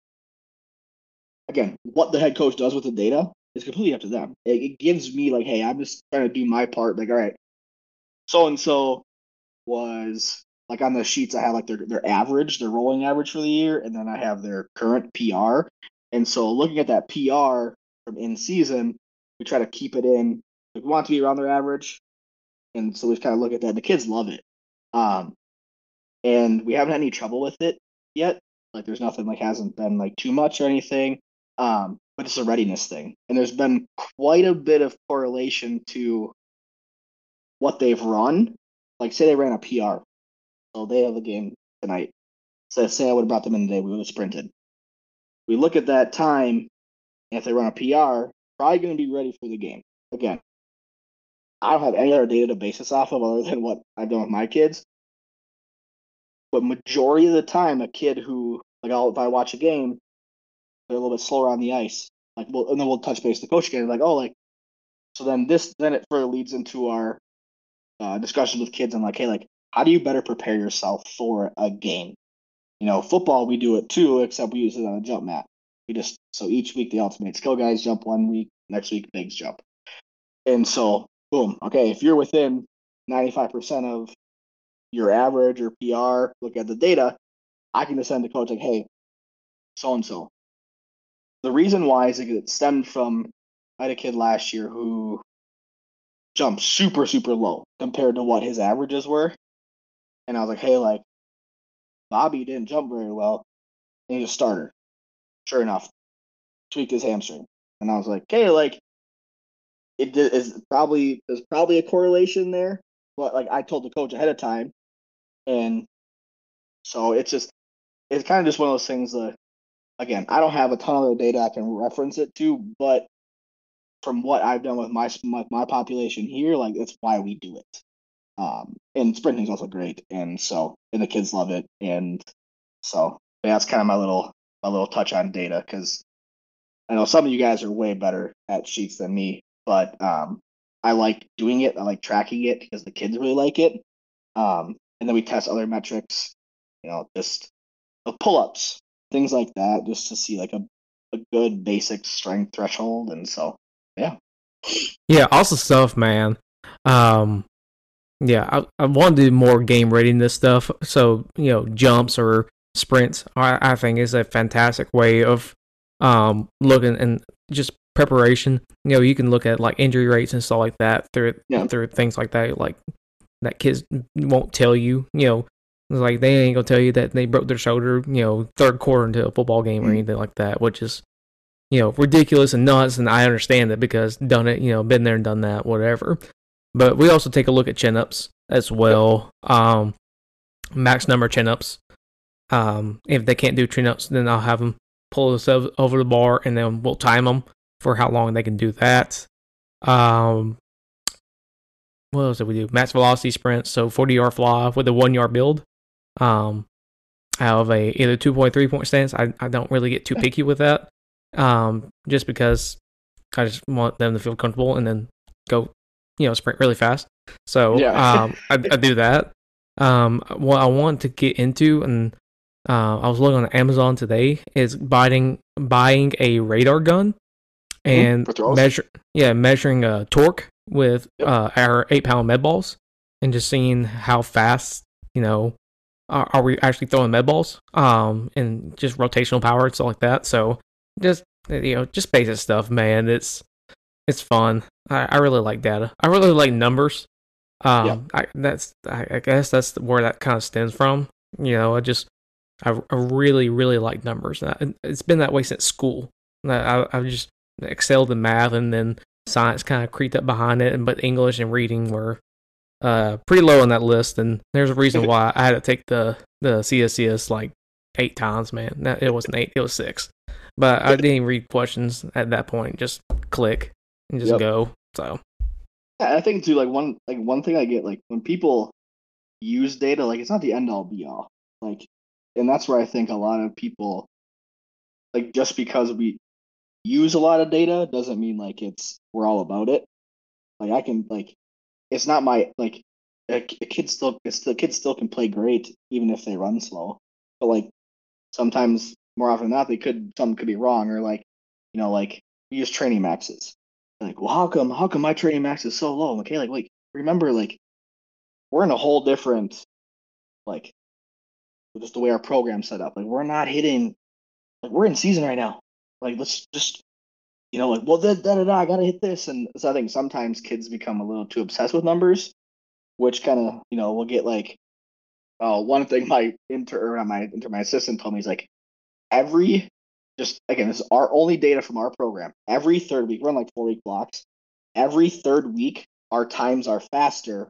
again, what the head coach does with the data is completely up to them. It, it gives me like, hey, I'm just trying to do my part. Like, all right, so and so was like on the sheets. I have like their their average, their rolling average for the year, and then I have their current PR. And so looking at that PR from in season, we try to keep it in. We want to be around their average, and so we've kind of look at that. The kids love it, um, and we haven't had any trouble with it yet. Like, there's nothing like hasn't been like too much or anything. Um, but it's a readiness thing. And there's been quite a bit of correlation to what they've run. Like, say they ran a PR, so they have a game tonight. So, say I would have brought them in today, we would have sprinted. We look at that time, and if they run a PR, probably going to be ready for the game. Again, I don't have any other data to base this off of other than what I've done with my kids. But majority of the time, a kid who, like, I'll, if I watch a game, they're a little bit slower on the ice. Like, we'll, and then we'll touch base the coach again. Like, oh, like, so then this, then it further leads into our uh, discussions with kids. and like, hey, like, how do you better prepare yourself for a game? You know, football we do it too, except we use it on a jump mat. We just so each week the ultimate skill guys jump one week, next week bigs jump, and so boom. Okay, if you're within 95% of your average or PR, look at the data. I can just send the coach like, hey, so and so, the reason why is it stemmed from I had a kid last year who jumped super super low compared to what his averages were, and I was like, hey, like Bobby didn't jump very well, and he's a starter. Sure enough, tweaked his hamstring, and I was like, hey, like it is probably there's probably a correlation there, but like I told the coach ahead of time, and so it's just it's kind of just one of those things that again, I don't have a ton of data I can reference it to, but from what I've done with my my, my population here, like that's why we do it. Um, and sprinting is also great, and so and the kids love it, and so that's kind of my little my little touch on data because I know some of you guys are way better at sheets than me, but um, I like doing it. I like tracking it because the kids really like it. Um, and then we test other metrics, you know, just pull ups, things like that, just to see like a, a good basic strength threshold. And so, yeah. Yeah, awesome stuff, man. Um, yeah, I, I want to do more game readiness stuff. So, you know, jumps or sprints, I, I think is a fantastic way of um, looking and just preparation. You know, you can look at like injury rates and stuff like that through yeah. through things like that, like that kids won't tell you. You know, like they ain't gonna tell you that they broke their shoulder, you know, third quarter into a football game or mm-hmm. anything like that, which is, you know, ridiculous and nuts. And I understand it because done it, you know, been there and done that, whatever. But we also take a look at chin ups as well. Um, max number chin ups. Um, if they can't do chin ups, then I'll have them pull themselves over the bar and then we'll time them for how long they can do that. Um, what else did we do? Max velocity sprints, so 40 yard fly with a one yard build. Um, out of a either two point three point stance, I, I don't really get too picky with that. Um, just because I just want them to feel comfortable and then go, you know, sprint really fast. So yeah. um, I, I do that. Um, what I want to get into, and uh, I was looking on Amazon today, is buying buying a radar gun and mm, measure yeah measuring uh, torque with yep. uh, our eight pound med balls and just seeing how fast you know are, are we actually throwing med balls um and just rotational power and stuff like that. So just you know just basic stuff man. It's it's fun. I, I really like data. I really like numbers. Um I, that's I, I guess that's where that kind of stems from. You know i just I, I really, really like numbers. It's been that way since school. I, I've just excelled in math, and then science kind of creeped up behind it. And but English and reading were uh, pretty low on that list. And there's a reason why I had to take the the CSCS like eight times. Man, it wasn't eight; it was six. But I didn't read questions at that point. Just click and just yep. go. So I think too, like one like one thing I get like when people use data, like it's not the end all be all. Like, and that's where I think a lot of people, like, just because we use a lot of data doesn't mean like it's we're all about it. Like I can like, it's not my like a, a kid still it's the kid still can play great even if they run slow. But like sometimes more often than not they could some could be wrong or like you know like use training maxes. Like, well, how come how come my training max is so low? Okay, like like remember like we're in a whole different like just the way our program's set up. Like we're not hitting like we're in season right now. Like let's just you know, like well da da da, da I gotta hit this. And so I think sometimes kids become a little too obsessed with numbers, which kind of, you know, will get like uh one thing my inter or my inter my assistant told me is like every just again, this is our only data from our program. Every third week, we're like four week blocks. Every third week, our times are faster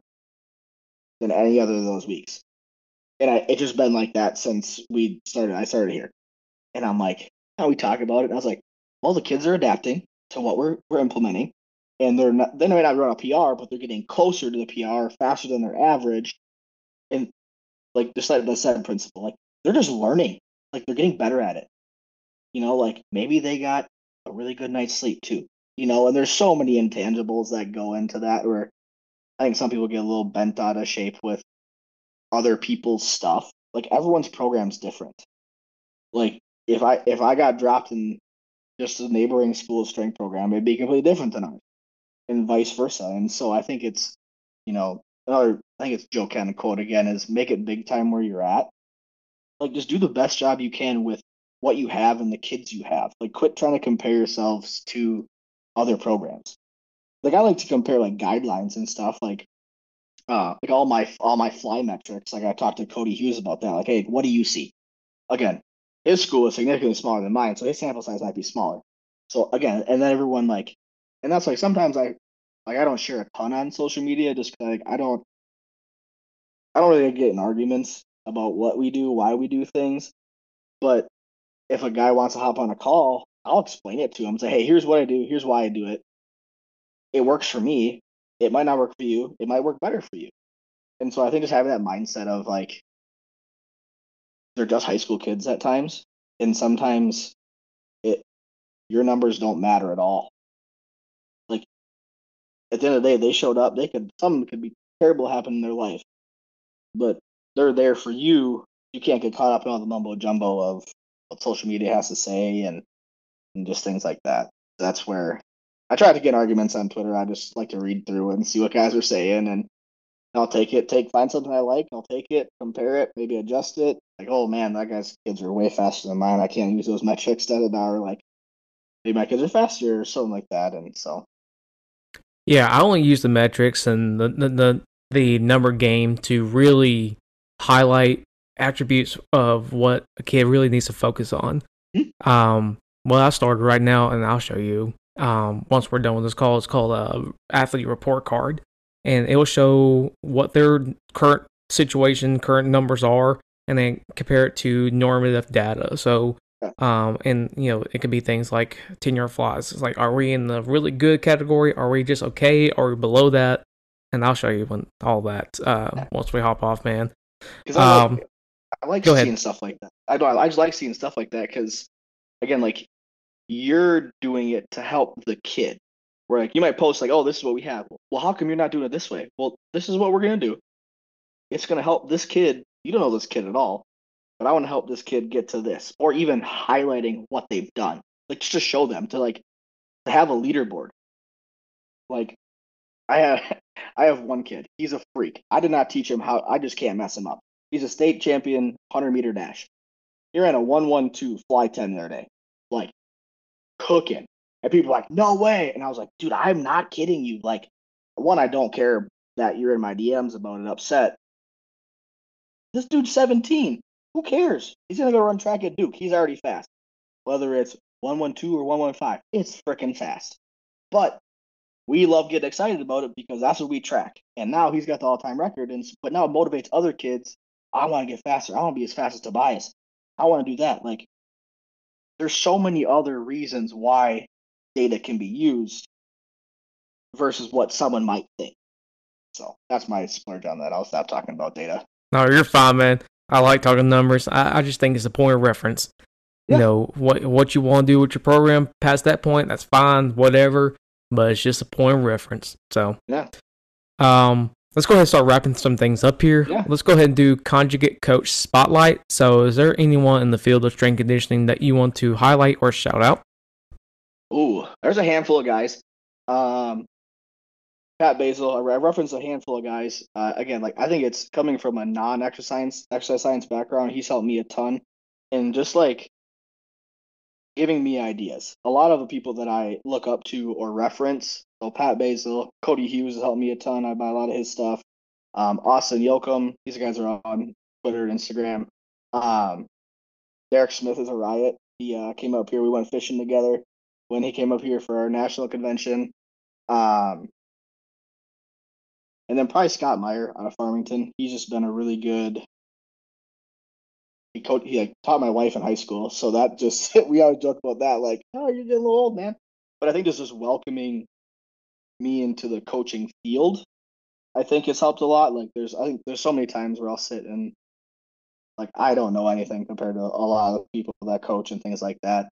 than any other of those weeks. And I, it's just been like that since we started. I started here, and I'm like, how we talk about it. I was like, well, the kids are adapting to what we're we're implementing, and they're not. They may not run a PR, but they're getting closer to the PR faster than their average, and like just like the seven principle, like they're just learning, like they're getting better at it. You know, like maybe they got a really good night's sleep too. You know, and there's so many intangibles that go into that where I think some people get a little bent out of shape with other people's stuff. Like everyone's program's different. Like if I if I got dropped in just a neighboring school strength program, it'd be completely different than ours, and vice versa. And so I think it's, you know, another I think it's Joe Kenn quote again is make it big time where you're at. Like just do the best job you can with what you have and the kids you have. Like quit trying to compare yourselves to other programs like I like to compare like guidelines and stuff like uh like all my all my fly metrics. Like I talked to Cody Hughes about that. Like, hey, what do you see? Again, his school is significantly smaller than mine, so his sample size might be smaller. So again, and then everyone like, and that's like sometimes I like I don't share a ton on social media just like I don't I don't really get in arguments about what we do, why we do things. But if a guy wants to hop on a call, I'll explain it to him. Say, hey, here's what I do, here's why I do it it works for me. It might not work for you. It might work better for you. And so I think just having that mindset of like they're just high school kids at times, and sometimes it your numbers don't matter at all. Like at the end of the day, they showed up. They could something could be terrible happen in their life, but they're there for you. You can't get caught up in all the mumbo jumbo of what social media has to say and and just things like that. That's where I try to get arguments on Twitter. I just like to read through and see what guys are saying, and I'll take it. Take find something I like. I'll take it, compare it, maybe adjust it. Like, oh man, that guy's kids are way faster than mine. I can't use those metrics. Da da da. Or like, maybe my kids are faster or something like that. And so, yeah, I only use the metrics and the the the, the number game to really highlight attributes of what a kid really needs to focus on. Mm-hmm. Um, well, I started right now, and I'll show you um, once we're done with this call. It's called a athlete report card, and it will show what their current situation, current numbers are, and then compare it to normative data. So, um, and you know, it could be things like tenure flaws. It's like, are we in the really good category? Are we just okay? Are we below that? And I'll show you when all that uh, once we hop off, man. Because I like, um, I like seeing ahead. stuff like that. I don't. I just like seeing stuff like that because, again, like you're doing it to help the kid. Where like you might post like, "Oh, this is what we have." Well, how come you're not doing it this way? Well, this is what we're gonna do. It's gonna help this kid. You don't know this kid at all, but I want to help this kid get to this, or even highlighting what they've done, like just to show them to like to have a leaderboard. Like, I have I have one kid. He's a freak. I did not teach him how. I just can't mess him up. He's a state champion hundred meter dash. He ran a one one two fly ten the other day. Like cooking. And people like, no way. And I was like, dude, I'm not kidding you. Like, one, I don't care that you're in my DMs about it upset. This dude's 17. Who cares? He's gonna go run track at Duke. He's already fast. Whether it's one one two or one one five, it's freaking fast. But we love getting excited about it because that's what we track. And now he's got the all time record, and but now it motivates other kids. I want to get faster. I want to be as fast as Tobias. I want to do that. Like, there's so many other reasons why data can be used versus what someone might think. So that's my splurge on that. I'll stop talking about data. No, you're fine, man. I like talking numbers. I, I just think it's a point of reference. Yeah. You know what what you want to do with your program past that point, that's fine, whatever. But it's just a point of reference. So Yeah. Um, let's go ahead and start wrapping some things up here. Yeah. Let's go ahead and do conjugate coach spotlight. So, is there anyone in the field of strength conditioning that you want to highlight or shout out? Ooh, there's a handful of guys. Um, Pat Basil. I re- I referenced a handful of guys. Uh, again, like I think it's coming from a non-exercise science, exercise science background. He's helped me a ton, and just like giving me ideas. A lot of the people that I look up to or reference. So Pat Basil, Cody Hughes has helped me a ton. I buy a lot of his stuff. Um, Austin Yoakum. These guys are on Twitter and Instagram. Um, Derek Smith is a riot. He uh, came up here. We went fishing together when he came up here for our national convention. Um, and then probably Scott Meyer out of Farmington. He's just been a really good. He coached. He like, taught my wife in high school, so that just we always joke about that. Like, oh, you're getting a little old, man. But I think just just welcoming me into the coaching field, I think has helped a lot. Like, there's I think there's so many times where I'll sit and like I don't know anything compared to a lot of people that coach and things like that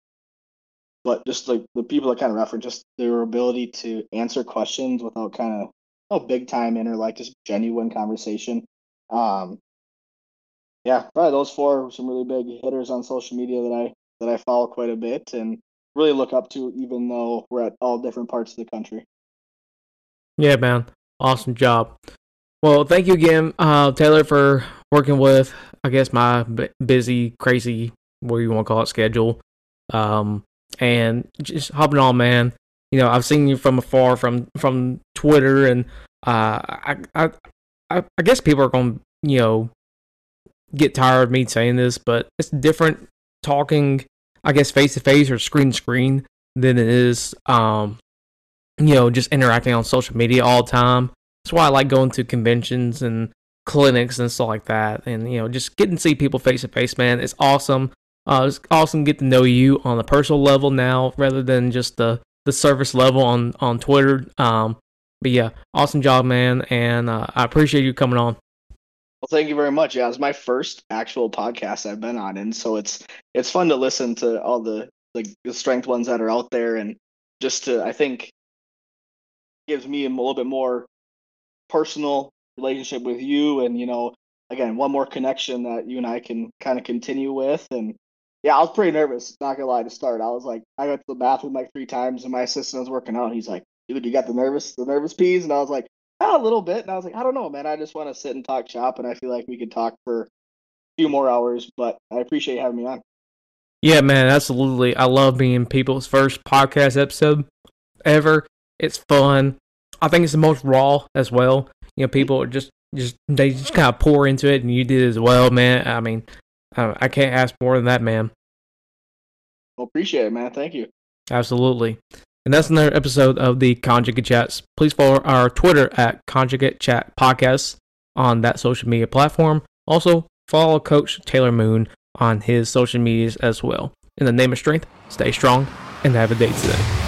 but just like the people that kind of reference just their ability to answer questions without kind of no big time in or like just genuine conversation. Um, yeah, probably those four are some really big hitters on social media that I that I follow quite a bit and really look up to, even though we're at all different parts of the country. Yeah, man. Awesome job. Well, thank you again, uh, Taylor, for working with, I guess, my b- busy, crazy, what you want to call it, schedule. Um, and just hopping on, man. You know, I've seen you from afar, from from Twitter, and uh, I, I, I, guess people are going to, you know, get tired of me saying this, but it's different talking, I guess, face to face or screen to screen than it is, um, you know, just interacting on social media all the time. That's why I like going to conventions and clinics and stuff like that. And, you know, just getting to see people face to face, man, it's awesome. Uh, it's awesome to get to know you on a personal level now rather than just the, the surface level on, on Twitter. Um, but yeah, awesome job, man. And uh, I appreciate you coming on. Well, thank you very much. Yeah, it's my first actual podcast I've been on, and so it's it's fun to listen to all the like the strength ones that are out there, and just to I think gives me a little bit more personal relationship with you, and you know, again, one more connection that you and I can kind of continue with, and yeah, I was pretty nervous. Not gonna lie to start. I was like, I went to the bathroom like three times, and my assistant was working out. He's like, "Dude, you got the nervous, the nervous peas," and I was like. "Ah, a little bit, and I was like, I don't know, man. I just want to sit and talk shop, and I feel like we could talk for a few more hours. But I appreciate having me on. Yeah, man, absolutely. I love being people's first podcast episode ever. It's fun. I think it's the most raw as well. You know, people just just they just kind of pour into it, and you did as well, man. I mean, uh, I can't ask more than that, man. Well, appreciate it, man. Thank you. Absolutely. And that's another episode of the Conjugate Chats. Please follow our Twitter at Conjugate Chat Podcast on that social media platform. Also, follow Coach Taylor Moon on his social medias as well. In the name of strength, stay strong and have a day today.